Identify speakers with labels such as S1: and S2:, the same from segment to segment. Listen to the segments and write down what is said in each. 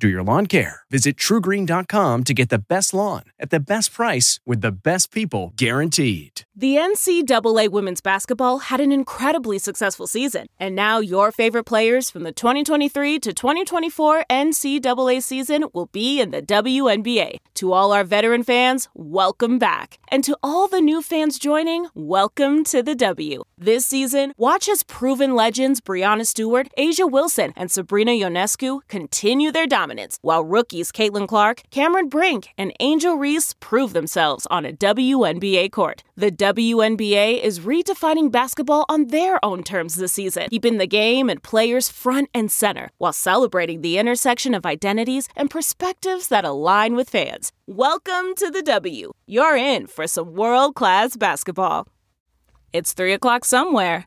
S1: do your lawn care. Visit trugreen.com to get the best lawn at the best price with the best people guaranteed.
S2: The NCAA women's basketball had an incredibly successful season, and now your favorite players from the 2023 to 2024 NCAA season will be in the WNBA. To all our veteran fans, welcome back. And to all the new fans joining, welcome to the W. This season, watch as proven legends Breanna Stewart, A'ja Wilson, and Sabrina Ionescu continue their dominance, while rookies Caitlin Clark, Cameron Brink, and Angel Reese prove themselves on a WNBA court. The WNBA is redefining basketball on their own terms this season, keeping the game and players front and center while celebrating the intersection of identities and perspectives that align with fans. Welcome to the W. You're in for some world class basketball. It's 3 o'clock somewhere.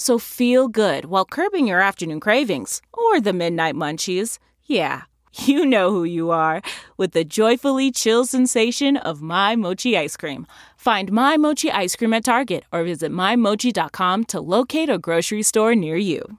S2: So feel good while curbing your afternoon cravings or the midnight munchies. Yeah, you know who you are with the joyfully chill sensation of My Mochi ice cream. Find My Mochi ice cream at Target or visit MyMochi.com to locate a grocery store near you.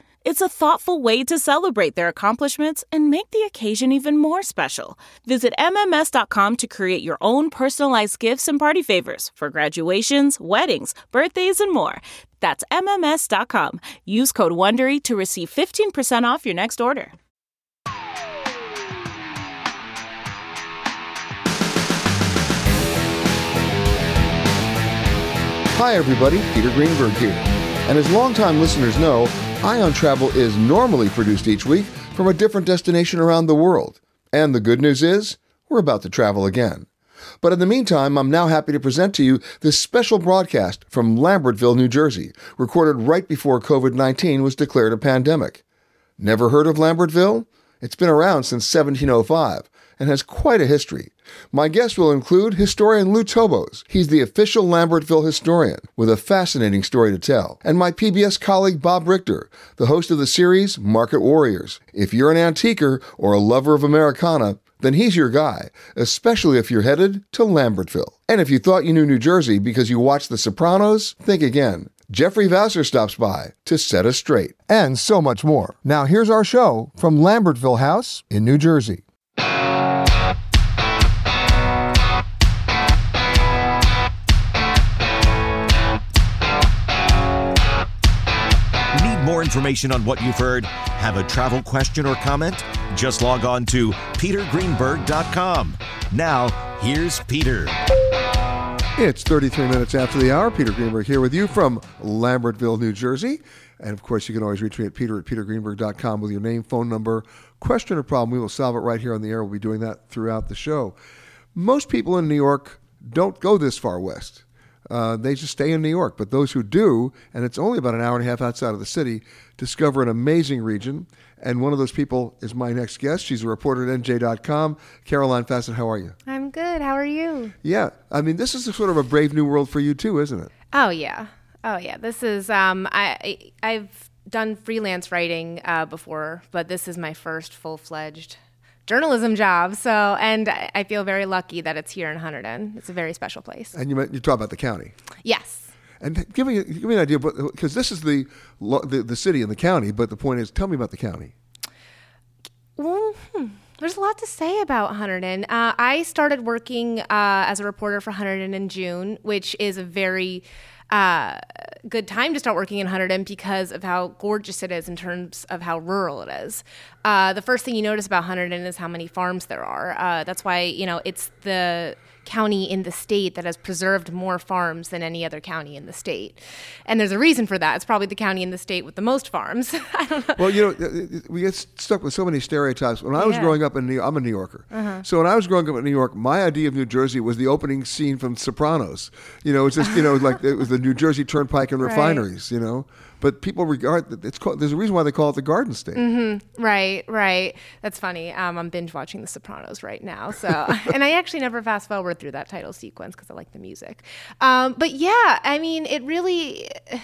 S2: It's a thoughtful way to celebrate their accomplishments and make the occasion even more special. Visit MMS.com to create your own personalized gifts and party favors for graduations, weddings, birthdays, and more. That's MMS.com. Use code WONDERY to receive 15% off your next order.
S3: Hi, everybody. Peter Greenberg here. And as longtime listeners know, Eye on Travel is normally produced each week from a different destination around the world. And the good news is, we're about to travel again. But in the meantime, I'm now happy to present to you this special broadcast from Lambertville, New Jersey, recorded right before COVID 19 was declared a pandemic. Never heard of Lambertville? It's been around since 1705 and has quite a history. My guests will include historian Lou Toboz. He's the official Lambertville historian with a fascinating story to tell. And my PBS colleague Bob Richter, the host of the series Market Warriors. If you're an antiquer or a lover of Americana, then he's your guy, especially if you're headed to Lambertville. And if you thought you knew New Jersey because you watched The Sopranos, think again. Jeffrey Vassar stops by to set us straight. And so much more. Now here's our show from Lambertville House in New Jersey.
S4: Information on what you've heard? Have a travel question or comment? Just log on to petergreenberg.com. Now, here's Peter.
S3: It's 33 minutes after the hour. Peter Greenberg here with you from Lambertville, New Jersey. And of course, you can always reach me at peter at petergreenberg.com with your name, phone number, question, or problem. We will solve it right here on the air. We'll be doing that throughout the show. Most people in New York don't go this far west. Uh, they just stay in New York. But those who do, and it's only about an hour and a half outside of the city, discover an amazing region. And one of those people is my next guest. She's a reporter at NJ.com. Caroline Fassett, how are you?
S5: I'm good. How are you?
S3: Yeah, I mean, this is a sort of a brave new world for you too, isn't it?
S5: Oh yeah, oh yeah. This is um, I I've done freelance writing uh, before, but this is my first full fledged journalism job. So, and I feel very lucky that it's here in Hunterdon. It's a very special place.
S3: And you you talk about the county.
S5: Yes.
S3: And give me give me an idea, because this is the, the the city and the county. But the point is, tell me about the county.
S5: Well, hmm. there's a lot to say about Hunterdon. Uh, I started working uh, as a reporter for Hunterdon in June, which is a very uh, good time to start working in Hunterdon because of how gorgeous it is in terms of how rural it is. Uh, the first thing you notice about Hunterdon is how many farms there are. Uh, that's why you know it's the county in the state that has preserved more farms than any other county in the state. And there's a reason for that. It's probably the county in the state with the most farms. I don't know.
S3: Well, you know, we get stuck with so many stereotypes. When I was
S5: Yeah.
S3: growing up in New York, I'm a New Yorker.
S5: Uh-huh.
S3: So when I was growing up in New York, my idea of New Jersey was the opening scene from Sopranos. You know, it's just, you know, like it was the New Jersey Turnpike and
S5: Right.
S3: refineries, you know. But people regard it's called, there's a reason why they call it the Garden State.
S5: Mm-hmm. Right, right. That's funny. Um, I'm binge watching The Sopranos right now. So, and I actually never fast forward through that title sequence because I like the music. Um, but yeah, I mean, it really.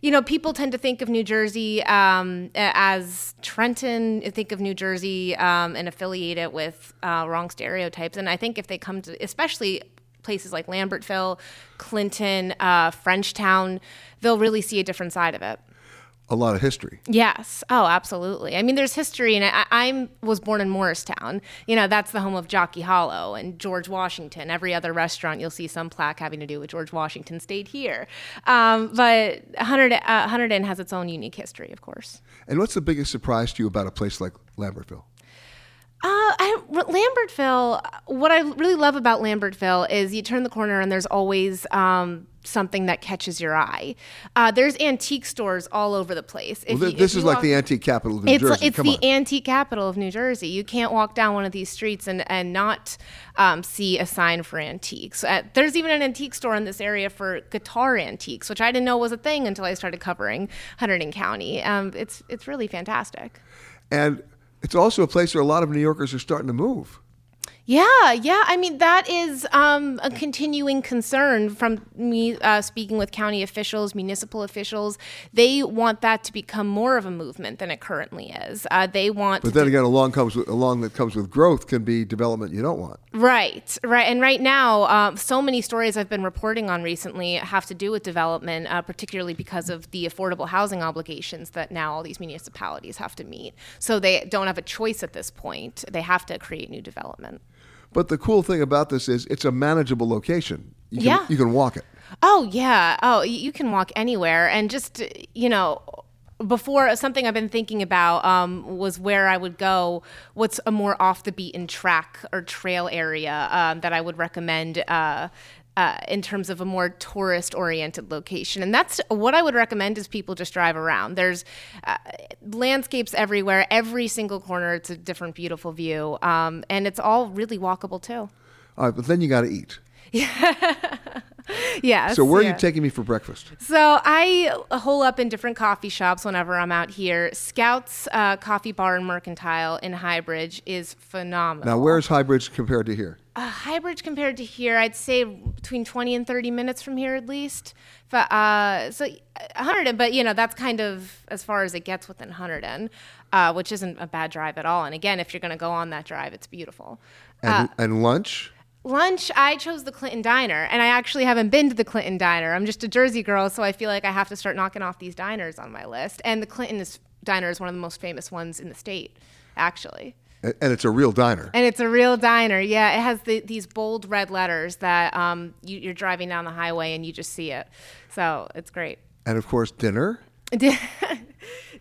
S5: You know, people tend to think of New Jersey um, as Trenton, think of New Jersey um, and affiliate it with uh, wrong stereotypes. And I think if they come to, especially places like Lambertville, Clinton, uh, Frenchtown, they'll really see a different side of it.
S3: A lot of history.
S5: Yes. Oh, absolutely. I mean, there's history, and I, I was born in Morristown. You know, that's the home of Jockey Hollow and George Washington. Every other restaurant, you'll see some plaque having to do with George Washington stayed here. Um, but Hunterdon, uh, Hunterdon has its own unique history, of course.
S3: And what's the biggest surprise to you about a place like Lambertville?
S5: Uh, I, Lambertville, what I really love about Lambertville is you turn the corner and there's always um, something that catches your eye. Uh, there's antique stores all over the place.
S3: Well,
S5: you-
S3: this is like
S5: walk-
S3: the antique capital of New
S5: it's
S3: Jersey.
S5: it's
S3: Come
S5: the
S3: on.
S5: antique capital of New Jersey. You can't walk down one of these streets and and not um, see a sign for antiques. Uh, there's even an antique store in this area for guitar antiques, which I didn't know was a thing until I started covering Hunterdon County. Um, it's it's really fantastic.
S3: and it's also a place where a lot of New Yorkers are starting to move.
S5: Yeah, yeah. I mean, that is um, a continuing concern from me uh, speaking with county officials, municipal officials. They want that to become more of a movement than it currently is. Uh, they want
S3: But then
S5: do-
S3: again, along comes with, along that comes with growth can be development you don't want.
S5: Right, right. And right now, um, so many stories I've been reporting on recently have to do with development, uh, particularly because of the affordable housing obligations that now all these municipalities have to meet. So they don't have a choice at this point. They have to create new development.
S3: But the cool thing about this is it's a manageable location. You can,
S5: Yeah.
S3: You can walk it.
S5: Oh yeah. Oh, you can walk anywhere, and just you know, before something I've been thinking about um, was where I would go. What's a more off the beaten track or trail area um, that I would recommend. Uh, uh, in terms of a more tourist oriented location. And that's what I would recommend is people just drive around. There's uh, landscapes everywhere, every single corner, it's a different beautiful view. Um, and it's all really walkable too.
S3: All right, but then you got to eat.
S5: Yeah. yes.
S3: So where are you taking me for breakfast?
S5: So I hole up in different coffee shops whenever I'm out here. Scouts uh, Coffee Bar and Mercantile in High Bridge is phenomenal.
S3: Now, where's High Bridge compared to here?
S5: Uh, High Bridge compared to here? I'd say between 20 and 30 minutes from here at least. But, uh, so uh, Hunterdon, but you know that's kind of as far as it gets within Hunterdon, uh, which isn't a bad drive at all. And again, if you're going to go on that drive, it's beautiful.
S3: And, and lunch?
S5: Lunch, I chose the Clinton Diner, and I actually haven't been to the Clinton Diner. I'm just a Jersey girl, so I feel like I have to start knocking off these diners on my list. And the Clinton is, Diner is one of the most famous ones in the state, actually.
S3: And it's a real diner.
S5: And it's a real diner. Yeah, it has the, these bold red letters that um, you, you're driving down the highway and you just see it. So it's great.
S3: And of course, dinner.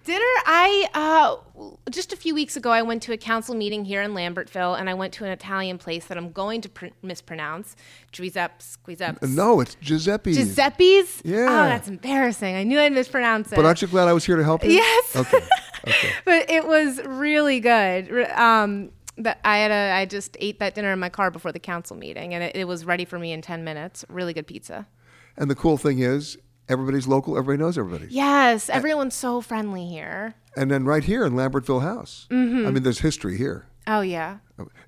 S5: Dinner, I uh, just a few weeks ago, I went to a council meeting here in Lambertville, and I went to an Italian place that I'm going to pr- mispronounce, Giuseppe's. Giuseppe's.
S3: No, it's Giuseppe's.
S5: Giuseppe's.
S3: Yeah.
S5: Oh, that's embarrassing. I knew I'd mispronounce it.
S3: But aren't you glad I was here to help you?
S5: Yes.
S3: Okay. Okay.
S5: but it was really good. Um, but I had a, I just ate that dinner in my car before the council meeting, and it, it was ready for me in ten minutes. Really good pizza.
S3: And the cool thing is, everybody's local. Everybody knows everybody.
S5: Yes, everyone's so friendly here.
S3: And then right here in Lambertville House.
S5: Mhm.
S3: I mean, there's history here.
S5: Oh yeah.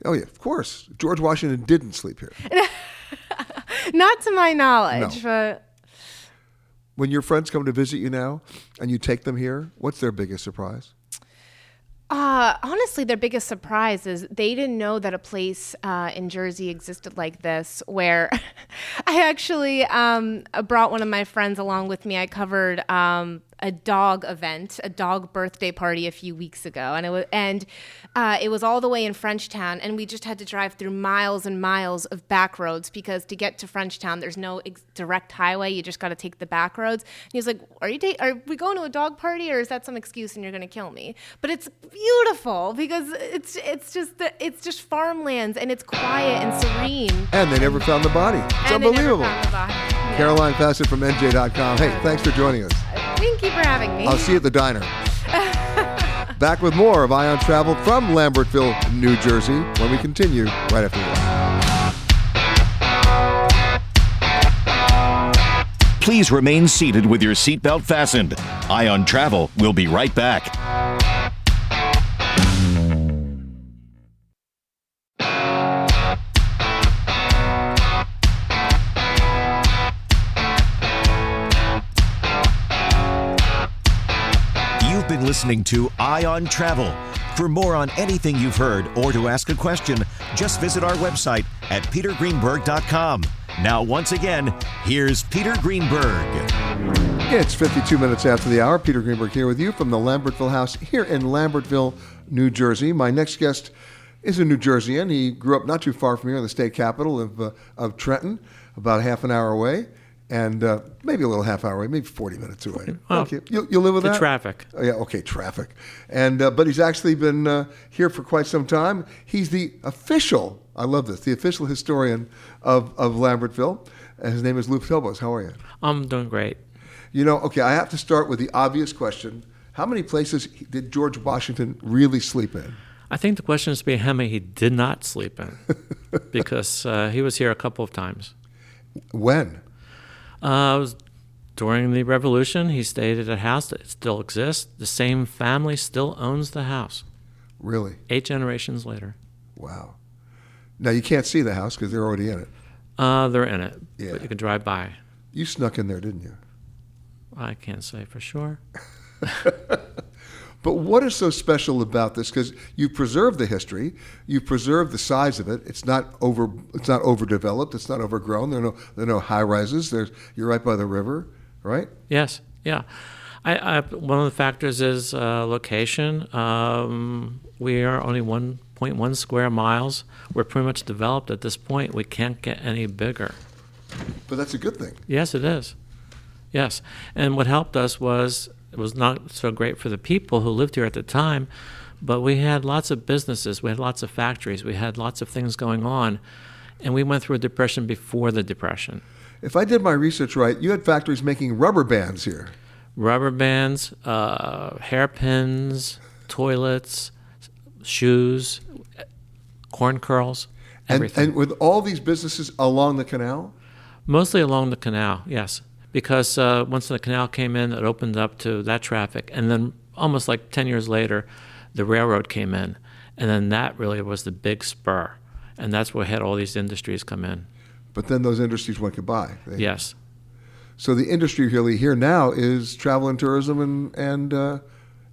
S3: Oh yeah, of course. George Washington didn't sleep here.
S5: Not to my knowledge, but
S3: When your friends come to visit you now, and you take them here, what's their biggest surprise?
S5: Uh, honestly, their biggest surprise is they didn't know that a place uh, in Jersey existed like this. Where I actually um, brought one of my friends along with me. I covered um, a dog event, a dog birthday party a few weeks ago, and it was and uh, it was all the way in Frenchtown, and we just had to drive through miles and miles of back roads because to get to Frenchtown, there's no ex- direct highway. You just got to take the back roads. And he was like, "Are you da- are we going to a dog party, or is that some excuse and you're going to kill me?" But it's beautiful because it's it's just the, it's just farmlands and it's quiet and serene.
S3: And they never found the body. It's
S5: And
S3: unbelievable.
S5: the body. Yeah.
S3: Caroline Fassett from NJ.com. Hey, thanks for joining us.
S5: Thank you for having me.
S3: I'll see you at the diner. Back with more of Eye on Travel from Lambertville, New Jersey, when we continue right after this.
S4: Please remain seated with your seatbelt fastened. Eye on Travel will be right back. Been listening to Eye on Travel. For more on anything you've heard or to ask a question, just visit our website at petergreenberg.com. Now, once again, here's Peter Greenberg.
S3: It's 52 minutes after the hour. Peter Greenberg here with you from the Lambertville House here in Lambertville, New Jersey. My next guest is a New Jerseyan. He grew up not too far from here in the state capital of, uh, of Trenton, about half an hour away, and uh, maybe a little half hour away, maybe 40 minutes away. Okay. you, you live with
S6: the
S3: that?
S6: traffic.
S3: Oh, yeah, okay, traffic. And uh, but he's actually been uh, here for quite some time. He's the official. I love this. The official historian of of Lambertville. His name is Lou Toboz. How are you?
S6: I'm doing great.
S3: You know, okay. I have to start with the obvious question: How many places did George Washington really sleep in?
S6: I think the question is to be how many he did not sleep in, because uh, he was here a couple of times.
S3: When?
S6: Uh, was during the Revolution. He stayed at a house that still exists. The same family still owns the house.
S3: Really?
S6: Eight generations later.
S3: Wow. Now you can't see the house because they're already in it.
S6: Uh, they're in it,
S3: Yeah.
S6: but you can drive by.
S3: You snuck in there, didn't you?
S6: I can't say for sure.
S3: But what is so special about this? Because you preserve the history, you preserve the size of it. It's not over. It's not overdeveloped. It's not overgrown. There are no there are no high rises. There's you're right by the river, right?
S6: Yes, yeah. I, I, one of the factors is uh, location. Um, we are only 1.1 square miles. We're pretty much developed at this point. We can't get any bigger.
S3: But that's a good thing.
S6: Yes, it is. Yes, and what helped us was was not so great for the people who lived here at the time, but we had lots of businesses, we had lots of factories, we had lots of things going on, and we went through a depression before the depression.
S3: If I did my research right, you had factories making rubber bands here.
S6: Rubber bands, uh, hairpins, toilets, shoes, corn curls,
S3: And, and with all these businesses along the canal,
S6: Mostly along the canal, yes. Because uh, once the canal came in, it opened up to that traffic. And then almost like 10 years later, the railroad came in. And then that really was the big spur. And that's what had all these industries come in.
S3: but then those industries went goodbye. They-
S6: Yes.
S3: So the industry really here now is travel and tourism and and uh,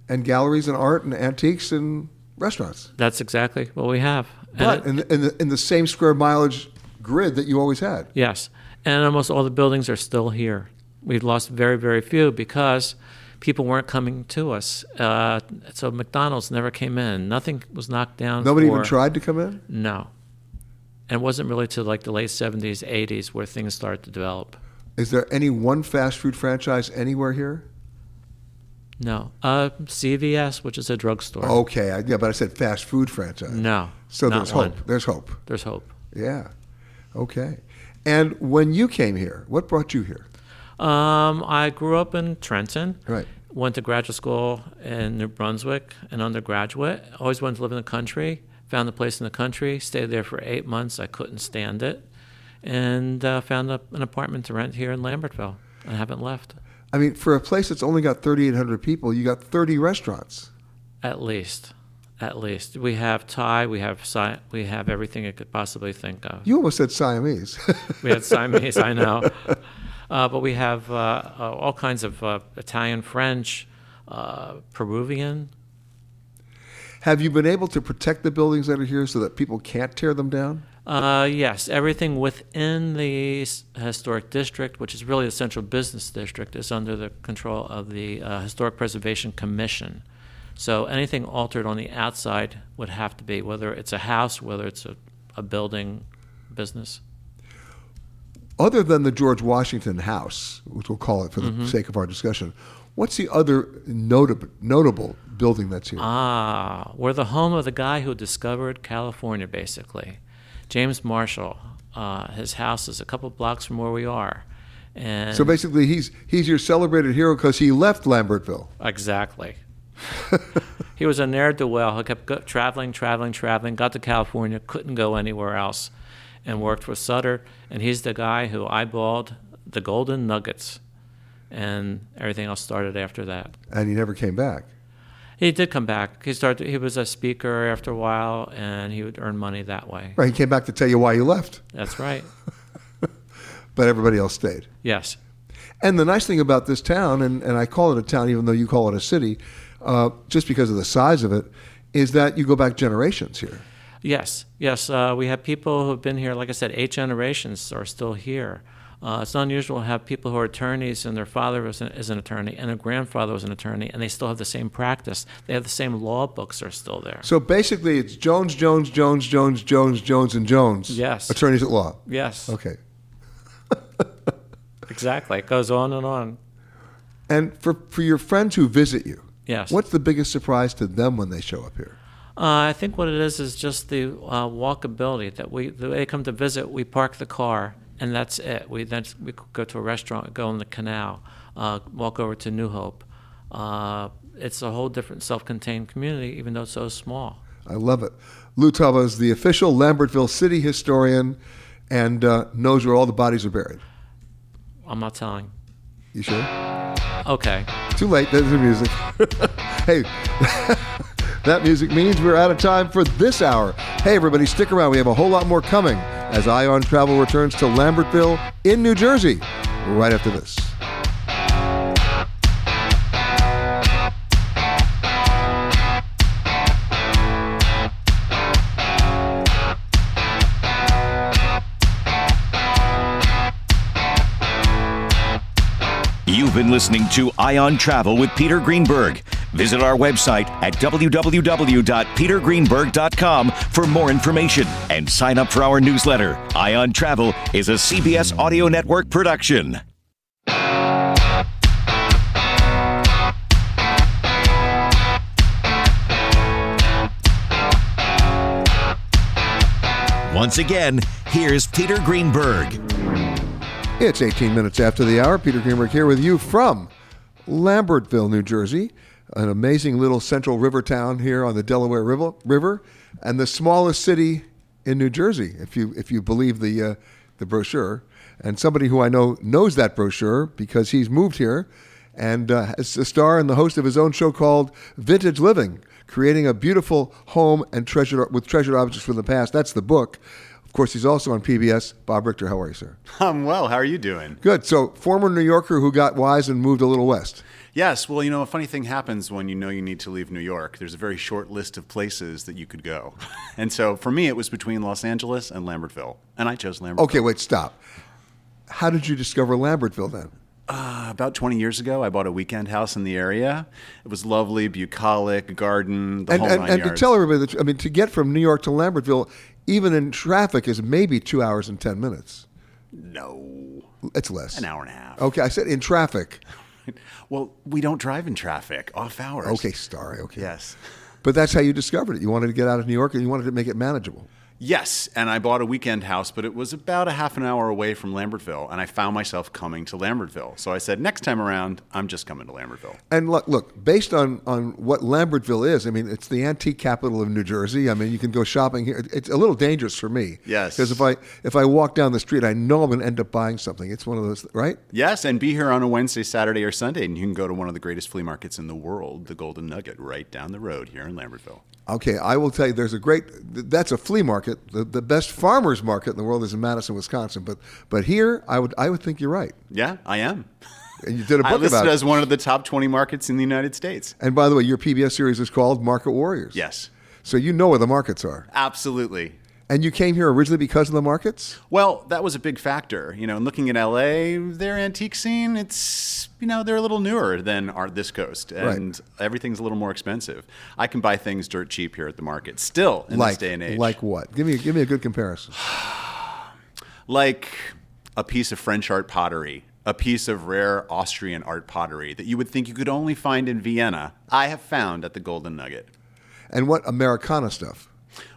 S3: and galleries and art and antiques and restaurants.
S6: That's exactly what we have. And
S3: But
S6: it-
S3: in the, in the in the same square mileage grid that you always had.
S6: Yes. And almost all the buildings are still here. We've lost very, very few because people weren't coming to us. Uh, so McDonald's never came in. Nothing was knocked down.
S3: Nobody even tried to come in.
S6: No. And it wasn't really till like the late 70s, 80s where things started to develop.
S3: Is there any one fast food franchise anywhere here?
S6: No. Uh, CVS, which is a drugstore.
S3: Okay, I, yeah, but I said fast food franchise.
S6: No.
S3: So there's
S6: one.
S3: hope. There's hope.
S6: There's hope.
S3: Yeah. Okay. And when you came here, what brought you here?
S6: Um, I grew up in Trenton.
S3: Right.
S6: Went to graduate school in New Brunswick, an undergraduate. Always wanted to live in the country. Found a place in the country. Stayed there for eight months. I couldn't stand it, and uh, found a, an apartment to rent here in Lambertville. I haven't left.
S3: I mean, for a place that's only got 3,800 people, you got 30 restaurants.
S6: At least, at least we have Thai. We have Si- we have everything you could possibly think of.
S3: You almost said Siamese.
S6: We had Siamese, I know. Uh, but we have uh, uh, all kinds of uh, Italian, French, uh, Peruvian.
S3: Have you been able to protect the buildings that are here so that people can't tear them down?
S6: Uh, yes, everything within the historic district, which is really the central business district, is under the control of the uh, Historic Preservation Commission. So anything altered on the outside would have to be, whether it's a house, whether it's a, a building, business.
S3: Other than the George Washington House, which we'll call it for the
S6: Mhm.
S3: sake of our discussion, what's the other notable, notable building that's here?
S6: Ah, we're the home of the guy who discovered California, basically. James Marshall. Uh, his house is a couple blocks from where we are. And
S3: so basically, he's he's your celebrated hero because he left Lambertville.
S6: Exactly. He was a ne'er do well who kept go- traveling, traveling, traveling, got to California, couldn't go anywhere else, and worked for Sutter. And he's the guy who eyeballed the Golden Nuggets, and everything else started after that.
S3: And he never came back.
S6: He did come back. He started. He was a speaker after a while, and he would earn money that way.
S3: Right, he came back to tell you why he left,
S6: That's right.
S3: but everybody else stayed.
S6: Yes.
S3: And the nice thing about this town, and, and I call it a town even though you call it a city, uh, just because of the size of it, is that you go back generations here.
S6: Yes, yes. Uh, we have people who have been here, like I said, eight generations are still here. Uh, it's unusual to have people who are attorneys and their father was an, is an attorney and their grandfather was an attorney and they still have the same practice. They have the same law books are still there.
S3: So basically, it's Jones, Jones, Jones, Jones, Jones, Jones, and Jones.
S6: Yes.
S3: Attorneys at law.
S6: Yes.
S3: Okay.
S6: Exactly. It goes on and on.
S3: And for, for your friends who visit you,
S6: Yes.
S3: what's the biggest surprise to them when they show up here?
S6: Uh, I think what it is is just the uh, walkability that we the way they come to visit. We park the car and that's it. We then we go to a restaurant, go on the canal, uh, walk over to New Hope. Uh, it's a whole different self-contained community, even though it's so small.
S3: I love it. Lou Toboz is the official Lambertville city historian and uh, knows where all the bodies are buried.
S6: I'm not telling.
S3: You sure?
S6: Okay.
S3: Too late. There's the music. hey, that music means we're out of time for this hour. Hey, everybody, stick around. We have a whole lot more coming as Eye on Travel returns to Lambertville in New Jersey right after this.
S4: Been listening to Eye on Travel with Peter Greenberg. Visit our website at www.petergreenberg.com for more information and sign up for our newsletter. Eye on Travel is a CBS Audio Network production. Once again, here's Peter Greenberg.
S3: It's 18 minutes after the hour. Peter Greenberg here with you from Lambertville, New Jersey, an amazing little central river town here on the Delaware River, river and the smallest city in New Jersey, if you if you believe the uh, the brochure. And somebody who I know knows that brochure because he's moved here and uh, is a star and the host of his own show called Vintage Living, creating a beautiful home and treasured with treasured objects from the past. That's the book. Of course, he's also on PBS. Bob Richter, how are you, sir?
S7: I'm well. How are you doing?
S3: Good. So, former New Yorker who got wise and moved a little west.
S7: Yes. Well, you know, a funny thing happens when you know you need to leave New York. There's a very short list of places that you could go. and so for me, it was between Los Angeles and Lambertville. And I chose Lambertville.
S3: Okay, wait, stop. How did you discover Lambertville then?
S7: Uh, about 20 years ago, I bought a weekend house in the area. It was lovely, bucolic, garden, the
S3: and
S7: whole
S3: and,
S7: nine
S3: and to tell everybody that, I mean, to get from New York to Lambertville, even in traffic, is maybe two hours and 10 minutes.
S7: no,
S3: It's less.
S7: an hour and a half.
S3: Okay, I said in traffic.
S7: Well, we don't drive in traffic off hours.
S3: Okay, sorry. Okay.
S7: Yes.
S3: But that's how you discovered it. You wanted to get out of New York and you wanted to make it manageable.
S7: Yes, and I bought a weekend house, but it was about a half an hour away from Lambertville, and I found myself coming to Lambertville. So I said, next time around, I'm just coming to Lambertville.
S3: And look, look, based on, on what Lambertville is, I mean, it's the antique capital of New Jersey. I mean, you can go shopping here. It's a little dangerous for me.
S7: Yes.
S3: Because if I if I walk down the street, I know I'm going to end up buying something. It's one of those, right?
S7: Yes, and be here on a Wednesday, Saturday, or Sunday, and you can go to one of the greatest flea markets in the world, the Golden Nugget, right down the road here in Lambertville.
S3: Okay, I will tell you, there's a great. That's a flea market. The, the best farmers market in the world is in Madison, Wisconsin. But but here, I would I would think you're right.
S7: Yeah, I am.
S3: And you did a book
S7: I listed
S3: about it.
S7: as one of the top 20 markets in the United States.
S3: And by the way, your PBS series is called Market Warriors.
S7: Yes,
S3: So you know where the markets are.
S7: absolutely.
S3: And you came here originally because of the markets?
S7: Well, that was a big factor. You know, and looking at LA, their antique scene, it's, you know, they're a little newer than our this coast and everything's a little more expensive. I can buy things dirt cheap here at the market still in
S3: like
S7: this day and age.
S3: like what? Give me give me a good comparison.
S7: like a piece of French art pottery, a piece of rare Austrian art pottery that you would think you could only find in Vienna. I have found at the Golden Nugget.
S3: And what Americana stuff?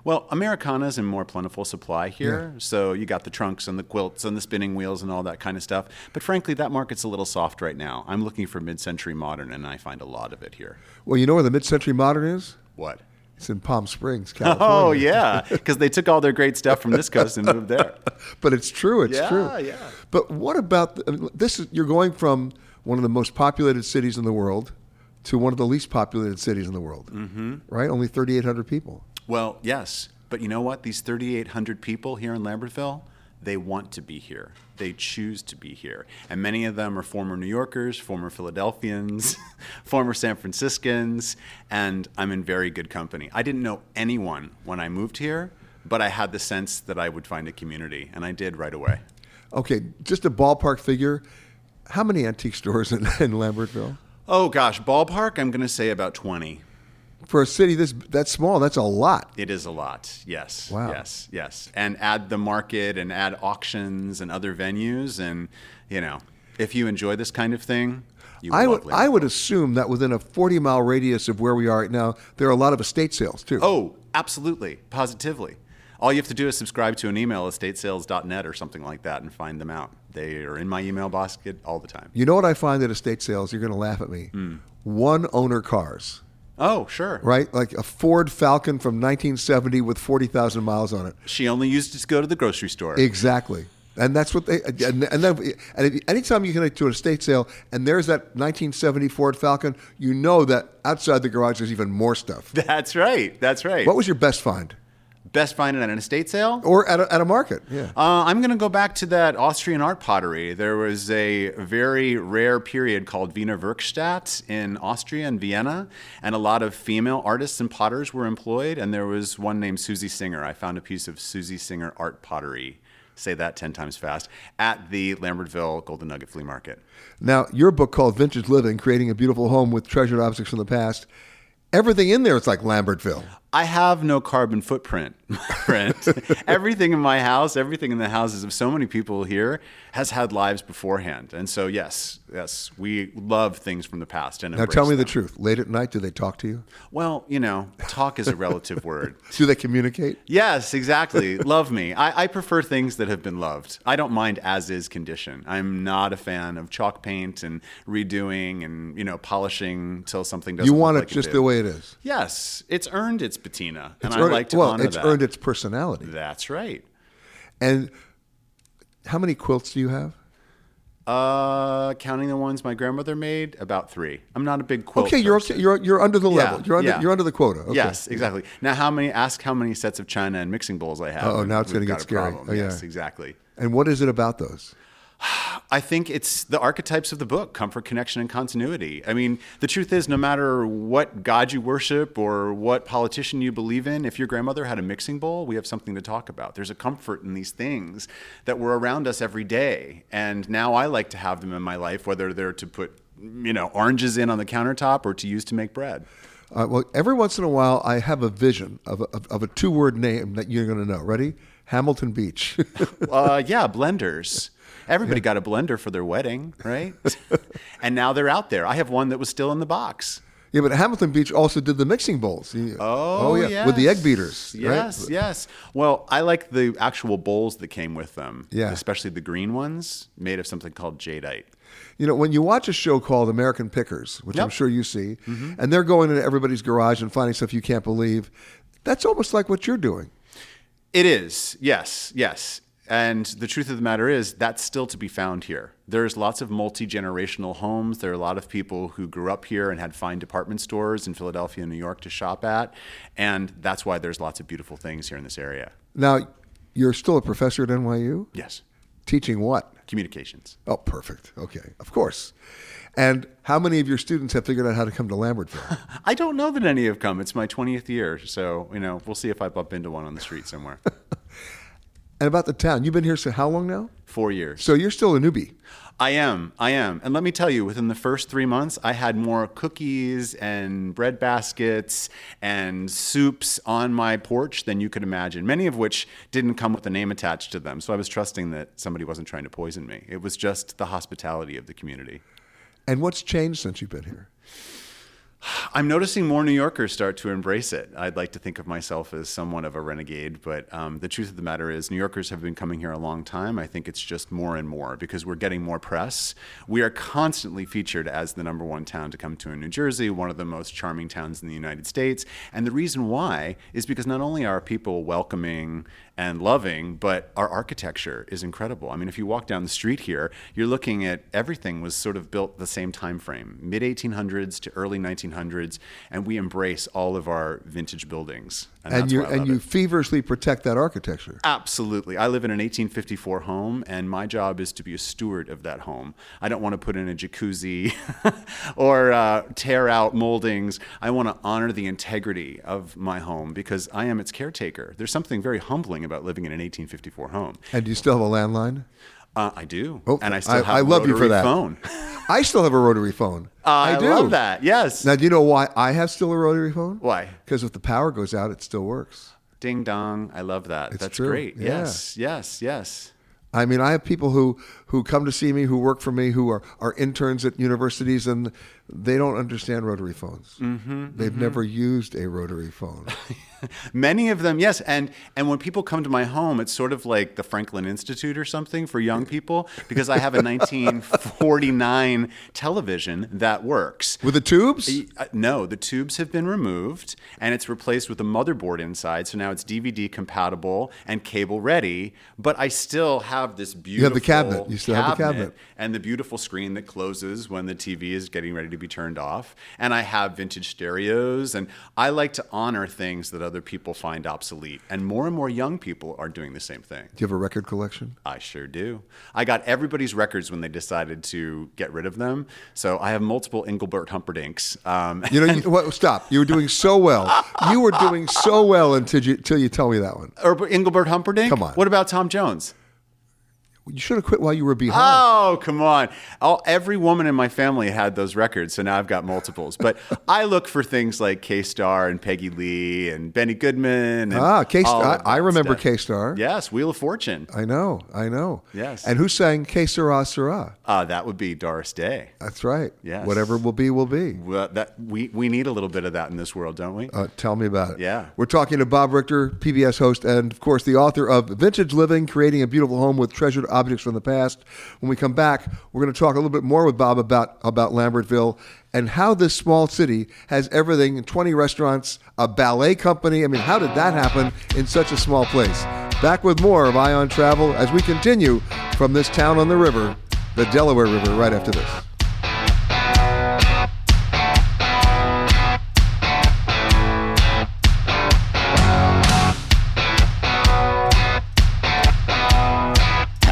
S7: Well, Americana's in more plentiful supply here. So you got the trunks and the quilts and the spinning wheels and all that kind of stuff. But frankly, that market's a little soft right now. I'm looking for mid century modern, and I find a lot of it here.
S3: Well, you know where the mid-century modern is?
S7: What?
S3: It's in Palm Springs, California.
S7: Oh, yeah. Because they took all their great stuff from this coast and moved there.
S3: but it's true. It's
S7: Yeah,
S3: true.
S7: yeah.
S3: But what about the, I mean, this? Is, you're going from one of the most populated cities in the world to one of the least populated cities in the world, mm-hmm. right? Only 3,800 people.
S7: Well, yes. But you know what? These 3,800 people here in Lambertville, they want to be here. They choose to be here. And many of them are former New Yorkers, former Philadelphians, former San Franciscans, and I'm in very good company. I didn't know anyone when I moved here, but I had the sense that I would find a community, and I did right away.
S3: Okay, just a ballpark figure. How many antique stores in, in Lambertville?
S7: Oh gosh, ballpark, I'm going to say about 20.
S3: For a city this that small, that's a lot.
S7: It is a lot. Yes.
S3: Wow.
S7: Yes. Yes. And add the market and add auctions and other venues and you know, if you enjoy this kind of thing, you
S3: I would I would assume that within a 40 mile radius of where we are right now, there are a lot of estate sales too.
S7: Oh, absolutely. Positively. All you have to do is subscribe to an email, estatesales.net or something like that, and find them out. They are in my email basket all the time.
S3: You know what I find at estate sales? You're going to laugh at me.
S7: Hmm.
S3: One owner cars,
S7: Oh, sure.
S3: right? Like a Ford Falcon from 1970 with 40,000 miles on it.
S7: She only used it to go to the grocery store.
S3: Exactly. And that's what they and, and then and anytime you connect to an estate sale and there's that 1970 Ford Falcon, you know that outside the garage there's even more stuff.
S7: That's right. That's right.
S3: What was your best find?
S7: Best find it at an estate sale?
S3: Or at a, at a market? Yeah.
S7: Uh, I'm going to go back to that Austrian art pottery. There was a very rare period called Wiener Werkstätte in Austria and Vienna, and a lot of female artists and potters were employed. And there was one named Susi Singer. I found a piece of Susi Singer art pottery. Say that 10 times fast at the Lambertville Golden Nugget Flea Market.
S3: Now, your book called Vintage Living: Creating a Beautiful Home with Treasured Objects from the Past. Everything in there is like Lambertville.
S7: I have no carbon footprint, friend. everything in my house, everything in the houses of so many people here has had lives beforehand. And so, yes, yes, we love things from the past. And
S3: Now, tell me the truth. Late at night, do they talk to you?
S7: Well, you know, talk is a relative word.
S3: Do they communicate?
S7: Yes, exactly. Love me. I, I prefer things that have been loved. I don't mind as is condition. I'm not a fan of chalk paint and redoing and you know polishing till something doesn't.
S3: You want it
S7: like
S3: just
S7: did.
S3: the way it is.
S7: Yes, it's earned its patina, and
S3: It's
S7: I like to
S3: well,
S7: honor
S3: it's
S7: that.
S3: earned its personality.
S7: That's right.
S3: And how many quilts do you have?
S7: Uh, counting the ones my grandmother made, about three. I'm not a big quilt.
S3: okay, you're
S7: person.
S3: okay. You're you're under the
S7: Yeah,
S3: level. You're under
S7: yeah.
S3: you're under the quota. Okay.
S7: Yes, exactly. Now, how many? Ask how many sets of china and mixing bowls I have. And
S3: now it's
S7: we've
S3: gonna get
S7: a
S3: scary. Oh, yeah.
S7: Yes, exactly.
S3: And what is it about those?
S7: I think it's the archetypes of the book comfort, connection, and continuity. I mean, the truth is, no matter what God you worship or what politician you believe in, if your grandmother had a mixing bowl, we have something to talk about. There's a comfort in these things that were around us every day. And now I like to have them in my life, whether they're to put, you know, oranges in on the countertop or to use to make bread.
S3: Uh, well, every once in a while, I have a vision of a, of, a two word name that you're going to know. Ready? Hamilton Beach.
S7: Uh, yeah, blenders. Everybody got a blender for their wedding, right? and now they're out there. I have one that was still in the box.
S3: Yeah, but Hamilton Beach also did the mixing bowls. You-
S7: Oh,
S3: yeah, with the egg beaters. right?
S7: Yes, yes. Well, I like the actual bowls that came with them.
S3: Yeah.
S7: Especially the green ones made of something called jadeite.
S3: You know, when you watch a show called American Pickers, which I'm sure you see,
S7: Mhm.
S3: and they're going into everybody's garage and finding stuff you can't believe, that's almost like what you're doing.
S7: It is, yes, yes. And the truth of the matter is, that's still to be found here. There's lots of multi generational homes. There are a lot of people who grew up here and had fine department stores in Philadelphia and New York to shop at. And that's why there's lots of beautiful things here in this area.
S3: Now, you're still a professor at NYU?
S7: Yes.
S3: Teaching what?
S7: Communications.
S3: Oh, perfect. Okay, of course. And how many of your students have figured out how to come to Lambertville?
S7: I don't know that any have come. It's my 20th year. So, you know, we'll see if I bump into one on the street somewhere.
S3: and about the town, you've been here so how long now?
S7: Four years.
S3: So you're still a newbie.
S7: I am. I am. And let me tell you, within the first three months, I had more cookies and bread baskets and soups on my porch than you could imagine, many of which didn't come with a name attached to them. So I was trusting that somebody wasn't trying to poison me. It was just the hospitality of the community.
S3: And what's changed since you've been here?
S7: I'm noticing more New Yorkers start to embrace it. I'd like to think of myself as somewhat of a renegade, but um, the truth of the matter is, New Yorkers have been coming here a long time. I think it's just more and more because we're getting more press. We are constantly featured as the number one town to come to in New Jersey, one of the most charming towns in the United States. And the reason why is because not only are people welcoming and loving, but our architecture is incredible. I mean, if you walk down the street here, you're looking at everything was sort of built the same time frame, mid 1800s to early 1900s, and we embrace all of our vintage buildings. And,
S3: And, you and you
S7: it.
S3: feverishly protect that architecture.
S7: Absolutely. I live in an 1854 home, and my job is to be a steward of that home. I don't want to put in a jacuzzi or uh, tear out moldings. I want to honor the integrity of my home because I am its caretaker. There's something very humbling about living in an 1854 home.
S3: And do you still have a landline?
S7: Uh, I do.
S3: Oh,
S7: and I still have
S3: I
S7: a
S3: love you for
S7: rotary
S3: that.
S7: phone.
S3: I still have a rotary phone.
S7: I
S3: do.
S7: love that. Yes.
S3: Now, do you know why I have still a rotary phone?
S7: Why?
S3: Because if the power goes out, it still works.
S7: Ding dong. I love that.
S3: It's
S7: That's
S3: true.
S7: great.
S3: Yeah.
S7: Yes, yes, yes.
S3: I mean, I have people who, who come to see me, who work for me, who are, are interns at universities, and they don't understand rotary phones.
S7: Mm-hmm,
S3: They've never used a rotary phone.
S7: Many of them, yes. And and when people come to my home, it's sort of like the Franklin Institute or something for young people because I have a 1949 television that works.
S3: With the tubes?
S7: Uh, No, the tubes have been removed and it's replaced with a motherboard inside. So now it's DVD compatible and cable ready. But I still have this beautiful You
S3: have the cabinet. You still have the cabinet.
S7: and the beautiful screen that closes when the TV is getting ready to be turned off. And I have vintage stereos, and I like to honor things that other people find obsolete. And more and more young people are doing the same thing.
S3: Do you have a record collection?
S7: I sure do. I got everybody's records when they decided to get rid of them. So I have multiple Engelbert Humperdinck's. Um,
S3: You know, you, what, stop. You were doing so well. You were doing so well until you, until you tell me that one.
S7: or Engelbert Humperdinck?
S3: Come on.
S7: What about Tom Jones?
S3: You should have quit while you were behind.
S7: Oh, come on. All, every woman in my family had those records, so now I've got multiples. But I look for things like Kay Starr and Peggy Lee and Benny Goodman. And
S3: ah,
S7: Kay
S3: Starr.
S7: of
S3: I remember. Kay Starr.
S7: Yes, Wheel of Fortune.
S3: I know. I know.
S7: Yes.
S3: And who sang Que Sera Sera?
S7: Uh, that would be Doris Day.
S3: That's right.
S7: Yes.
S3: Whatever will be, will be.
S7: Well, that we, we need a little bit of that in this world, don't we?
S3: Uh, tell me about it.
S7: Yeah.
S3: We're talking to Bob Richter, PBS host, and of course, the author of Vintage Living Creating a Beautiful Home with Treasured Objects from the Past. When we come back, we're going to talk a little bit more with Bob about, about Lambertville and how this small city has everything 20 restaurants, a ballet company. I mean, how did that happen in such a small place? Back with more of Eye on Travel as we continue from this town on the river, the Delaware River, right after this.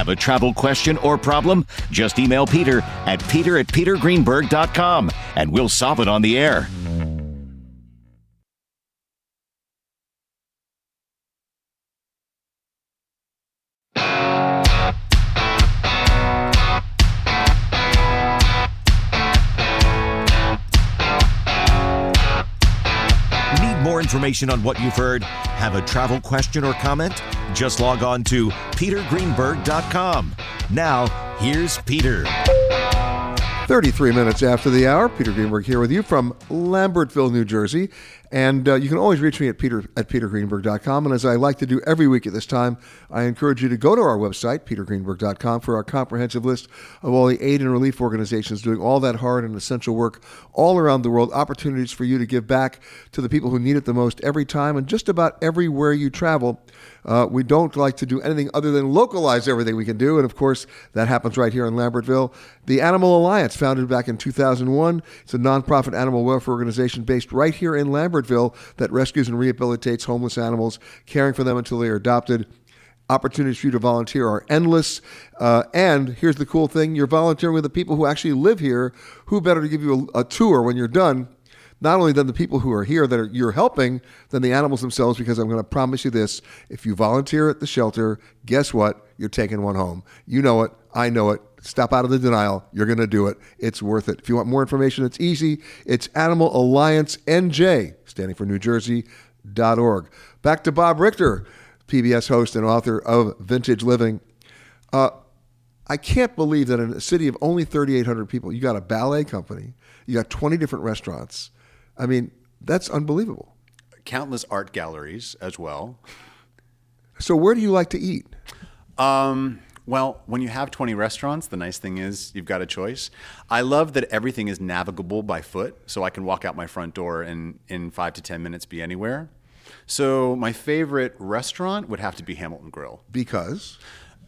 S4: Have a travel question or problem? Just email Peter at peter at petergreenberg.com and we'll solve it on the air. More information on what you've heard? Have a travel question or comment? Just log on to petergreenberg.com. Now, here's Peter.
S3: 33 minutes after the hour, Peter Greenberg here with you from Lambertville, New Jersey. And uh, you can always reach me at peter at petergreenberg.com. And as I like to do every week at this time, I encourage you to go to our website, petergreenberg.com, for our comprehensive list of all the aid and relief organizations doing all that hard and essential work all around the world. Opportunities for you to give back to the people who need it the most every time and just about everywhere you travel. Uh, we don't like to do anything other than localize everything we can do. And of course, that happens right here in Lambertville. The Animal Alliance, founded back in 2001, it's a nonprofit animal welfare organization based right here in Lambertville that rescues and rehabilitates homeless animals, caring for them until they are adopted. Opportunities for you to volunteer are endless. Uh, and here's the cool thing you're volunteering with the people who actually live here. Who better to give you a, a tour when you're done not only than the people who are here that are, you're helping, than the animals themselves, because I'm going to promise you this. If you volunteer at the shelter, guess what? You're taking one home. You know it. I know it. Stop out of the denial. You're going to do it. It's worth it. If you want more information, it's easy. It's Animal Alliance NJ, standing for New Jersey. Dot org. Back to Bob Richter, PBS host and author of Vintage Living. Uh, I can't believe that in a city of only 3,800 people, you got a ballet company, you got 20 different restaurants. I mean, that's unbelievable.
S7: Countless art galleries as well.
S3: So, where do you like to eat?
S7: Um, well, when you have 20 restaurants, the nice thing is you've got a choice. I love that everything is navigable by foot, so I can walk out my front door and in five to 10 minutes be anywhere. So, my favorite restaurant would have to be Hamilton Grill.
S3: Because?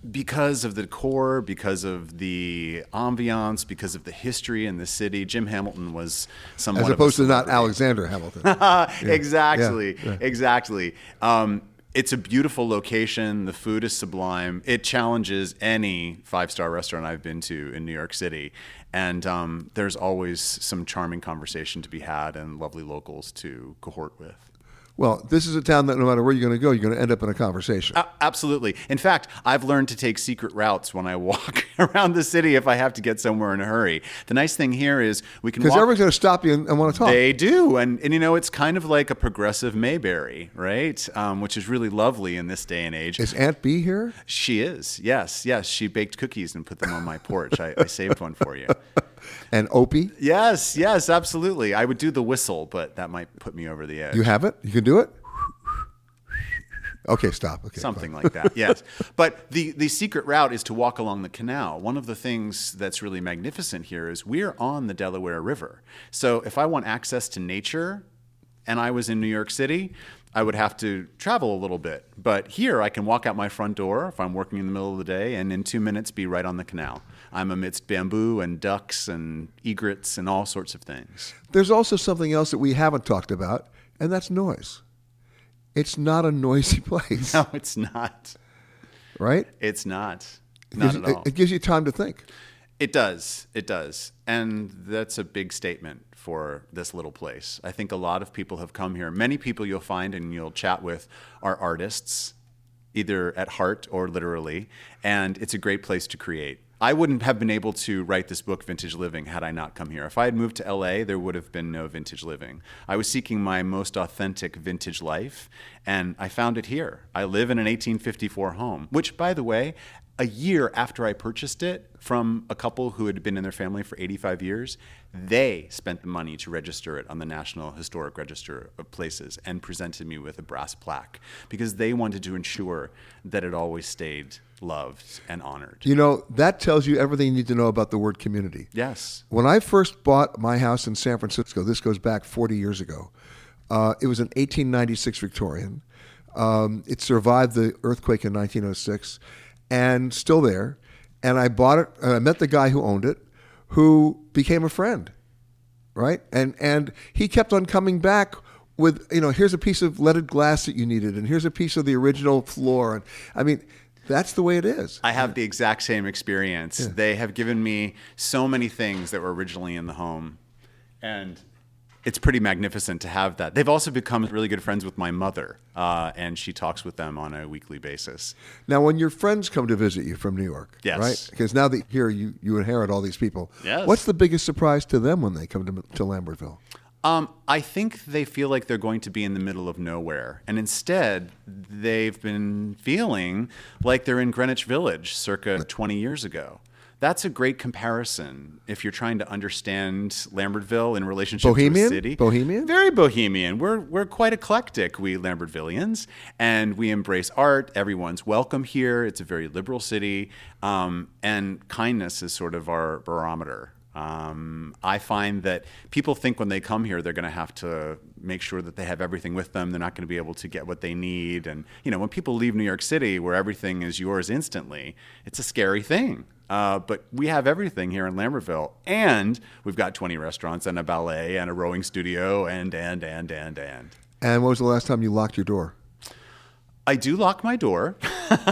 S7: Because of the decor, because of the ambiance, because of the history in the city. Jim Hamilton was somewhat
S3: as opposed to not Alexander Hamilton.
S7: yeah. Exactly, yeah. Yeah. exactly. Um, it's a beautiful location. The food is sublime. It challenges any five star restaurant I've been to in New York City. And um, there's always some charming conversation to be had and lovely locals to cohort with.
S3: Well, this is a town that no matter where you're going to go, you're going to end up in a conversation.
S7: Uh, absolutely. In fact, I've learned to take secret routes when I walk around the city if I have to get somewhere in a hurry. The nice thing here is we can
S3: because everyone's going to stop you and, and, want to talk.
S7: They do, and and you know it's kind of like a progressive Mayberry, right? Um, which is really lovely in this day and age.
S3: Is Aunt Bee here?
S7: She is. Yes, yes. She baked cookies and put them on my porch. I, I saved one for you.
S3: And Opie?
S7: Yes, yes, absolutely. I would do the whistle, but that might put me over the edge.
S3: You have it? You can do it? Okay, stop. Okay,
S7: something fine. like that. Yes, but the the secret route is to walk along the canal. One of the things that's really magnificent here is we're on the Delaware River. So if I want access to nature, and I was in New York City, I would have to travel a little bit. But here, I can walk out my front door if I'm working in the middle of the day, and in two minutes be right on the canal. I'm amidst bamboo and ducks and egrets and all sorts of things.
S3: There's also something else that we haven't talked about, and that's noise. It's not a noisy place.
S7: No, it's not.
S3: Right?
S7: It's not. Not
S3: it
S7: at all.
S3: It gives you time to think.
S7: It does. It does. And that's a big statement for this little place. I think a lot of people have come here. Many people you'll find and you'll chat with are artists, either at heart or literally, and it's a great place to create. I wouldn't have been able to write this book, Vintage Living, had I not come here. If I had moved to LA, there would have been no Vintage Living. I was seeking my most authentic vintage life, and I found it here. I live in an 1854 home, which, by the way, a year after I purchased it from a couple who had been in their family for 85 years, they spent the money to register it on the National Historic Register of Places and presented me with a brass plaque because they wanted to ensure that it always stayed loved and honored.
S3: You know, that tells you everything you need to know about the word community.
S7: Yes.
S3: When I first bought my house in San Francisco, this goes back 40 years ago, uh, it was an 1896 Victorian. Um, it survived the earthquake in 1906 and still there. And I bought it, and I met the guy who owned it, who became a friend, right? And, and he kept on coming back with, you know, here's a piece of leaded glass that you needed, and here's a piece of the original floor. And I mean, that's the way it is.
S7: I have the exact same experience. Yeah. They have given me so many things that were originally in the home. And it's pretty magnificent to have that. They've also become really good friends with my mother, uh, and she talks with them on a weekly basis.
S3: Now, when your friends come to visit you from New York,
S7: yes.
S3: right? Because now that here you, you inherit all these people,
S7: yes.
S3: what's the biggest surprise to them when they come to, to Lambertville?
S7: Um, I think they feel like they're going to be in the middle of nowhere. And instead, they've been feeling like they're in Greenwich Village circa 20 years ago. That's a great comparison if you're trying to understand Lambertville in relationship
S3: Bohemian?
S7: to a city.
S3: Bohemian?
S7: Very bohemian. We're, we're quite eclectic, we Lambertvillians, and we embrace art. Everyone's welcome here. It's a very liberal city. Um, and kindness is sort of our barometer. Um, I find that people think when they come here, they're going to have to make sure that they have everything with them. They're not going to be able to get what they need. And, you know, when people leave New York City where everything is yours instantly, it's a scary thing. Uh, but we have everything here in Lambertville. And we've got 20 restaurants and a ballet and a rowing studio and, and, and, and, and.
S3: And when was the last time you locked your door?
S7: I do lock my door.